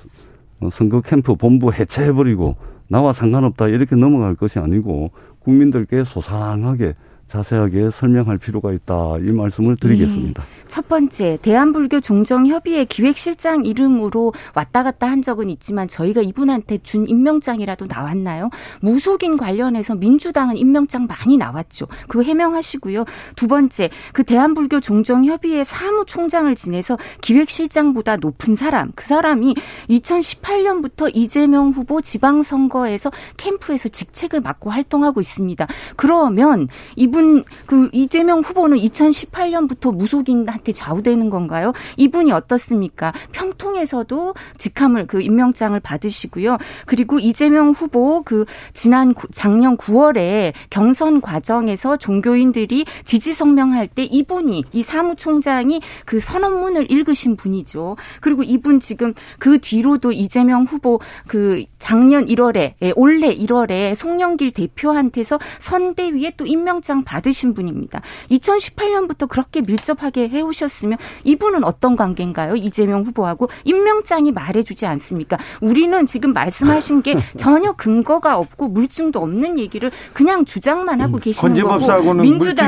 선거 캠프 본부 해체해버리고 나와 상관없다 이렇게 넘어갈 것이 아니고 국민들께 소상하게 자세하게 설명할 필요가 있다 이 말씀을 드리겠습니다. 네. 첫 번째 대한불교 종정협의회 기획실장 이름으로 왔다 갔다 한 적은 있지만 저희가 이분한테 준 임명장이라도 나왔나요? 무속인 관련해서 민주당은 임명장 많이 나왔죠. 그거 해명하시고요. 두 번째 그 대한불교 종정협의회 사무총장을 지내서 기획실장보다 높은 사람 그 사람이 2018년부터 이재명 후보 지방선거에서 캠프에서 직책을 맡고 활동하고 있습니다. 그러면 이 이분 그 이재명 후보는 2018년부터 무속인한테 좌우되는 건가요? 이분이 어떻습니까? 평통에서도 직함을 그 임명장을 받으시고요. 그리고 이재명 후보 그 지난 구, 작년 9월에 경선 과정에서 종교인들이 지지 성명할 때 이분이 이 사무총장이 그 선언문을 읽으신 분이죠. 그리고 이분 지금 그 뒤로도 이재명 후보 그 작년 1월에 예, 올해 1월에 송영길 대표한테서 선대위에 또 임명장 받으신 분입니다. 2018년부터 그렇게 밀접하게 해오셨으면 이분은 어떤 관계인가요? 이재명 후보하고 임명장이 말해주지 않습니까? 우리는 지금 말씀하신 게 전혀 근거가 없고 물증도 없는 얘기를 그냥 주장만 하고 계시는 거고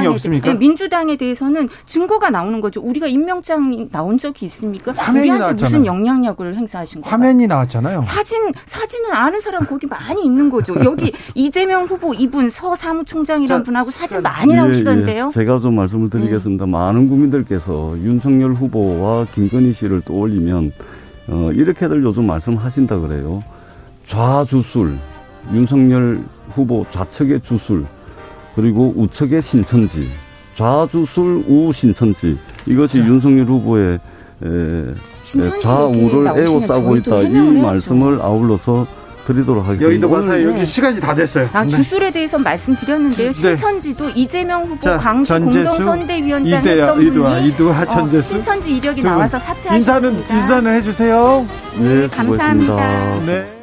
없습니까? 네, 민주당에 대해서는 증거가 나오는 거죠. 우리가 임명장이 나온 적이 있습니까? 우리한테 나왔잖아요. 무슨 영향력을 행사하신 거예요? 화면이 나왔잖아요. 사진 사진은 아는 사람 거기 많이 있는 거죠. 여기 이재명 후보 이분 서 사무총장이란 자, 분하고 사진 많이 나오시던데요. 예, 예. 제가 좀 말씀을 드리겠습니다. 많은 국민들께서 윤석열 후보와 김건희 씨를 떠올리면 어, 이렇게들 요즘 말씀하신다 그래요. 좌주술, 윤석열 후보 좌측의 주술, 그리고 우측의 신천지, 좌주술 우신천지 이것이 윤석열 후보의 에, 예, 좌우를 에워싸고 있다 이. 말씀을 아울러서 드리도록 하겠습니다. 여의도 오늘 봐서요. 여기 네. 시간이 다 됐어요. 아, 네. 주술에 대해서 말씀드렸는데요. 네. 신천지도 이재명 후보 자, 광주 전재수, 공동선대위원장 이대야, 했던 이두아, 분이 이두아, 어. 신천지 이력이. 나와서 사퇴하셨습니다. 인사는 인사는 해주세요. 네, 감사합니다. 네.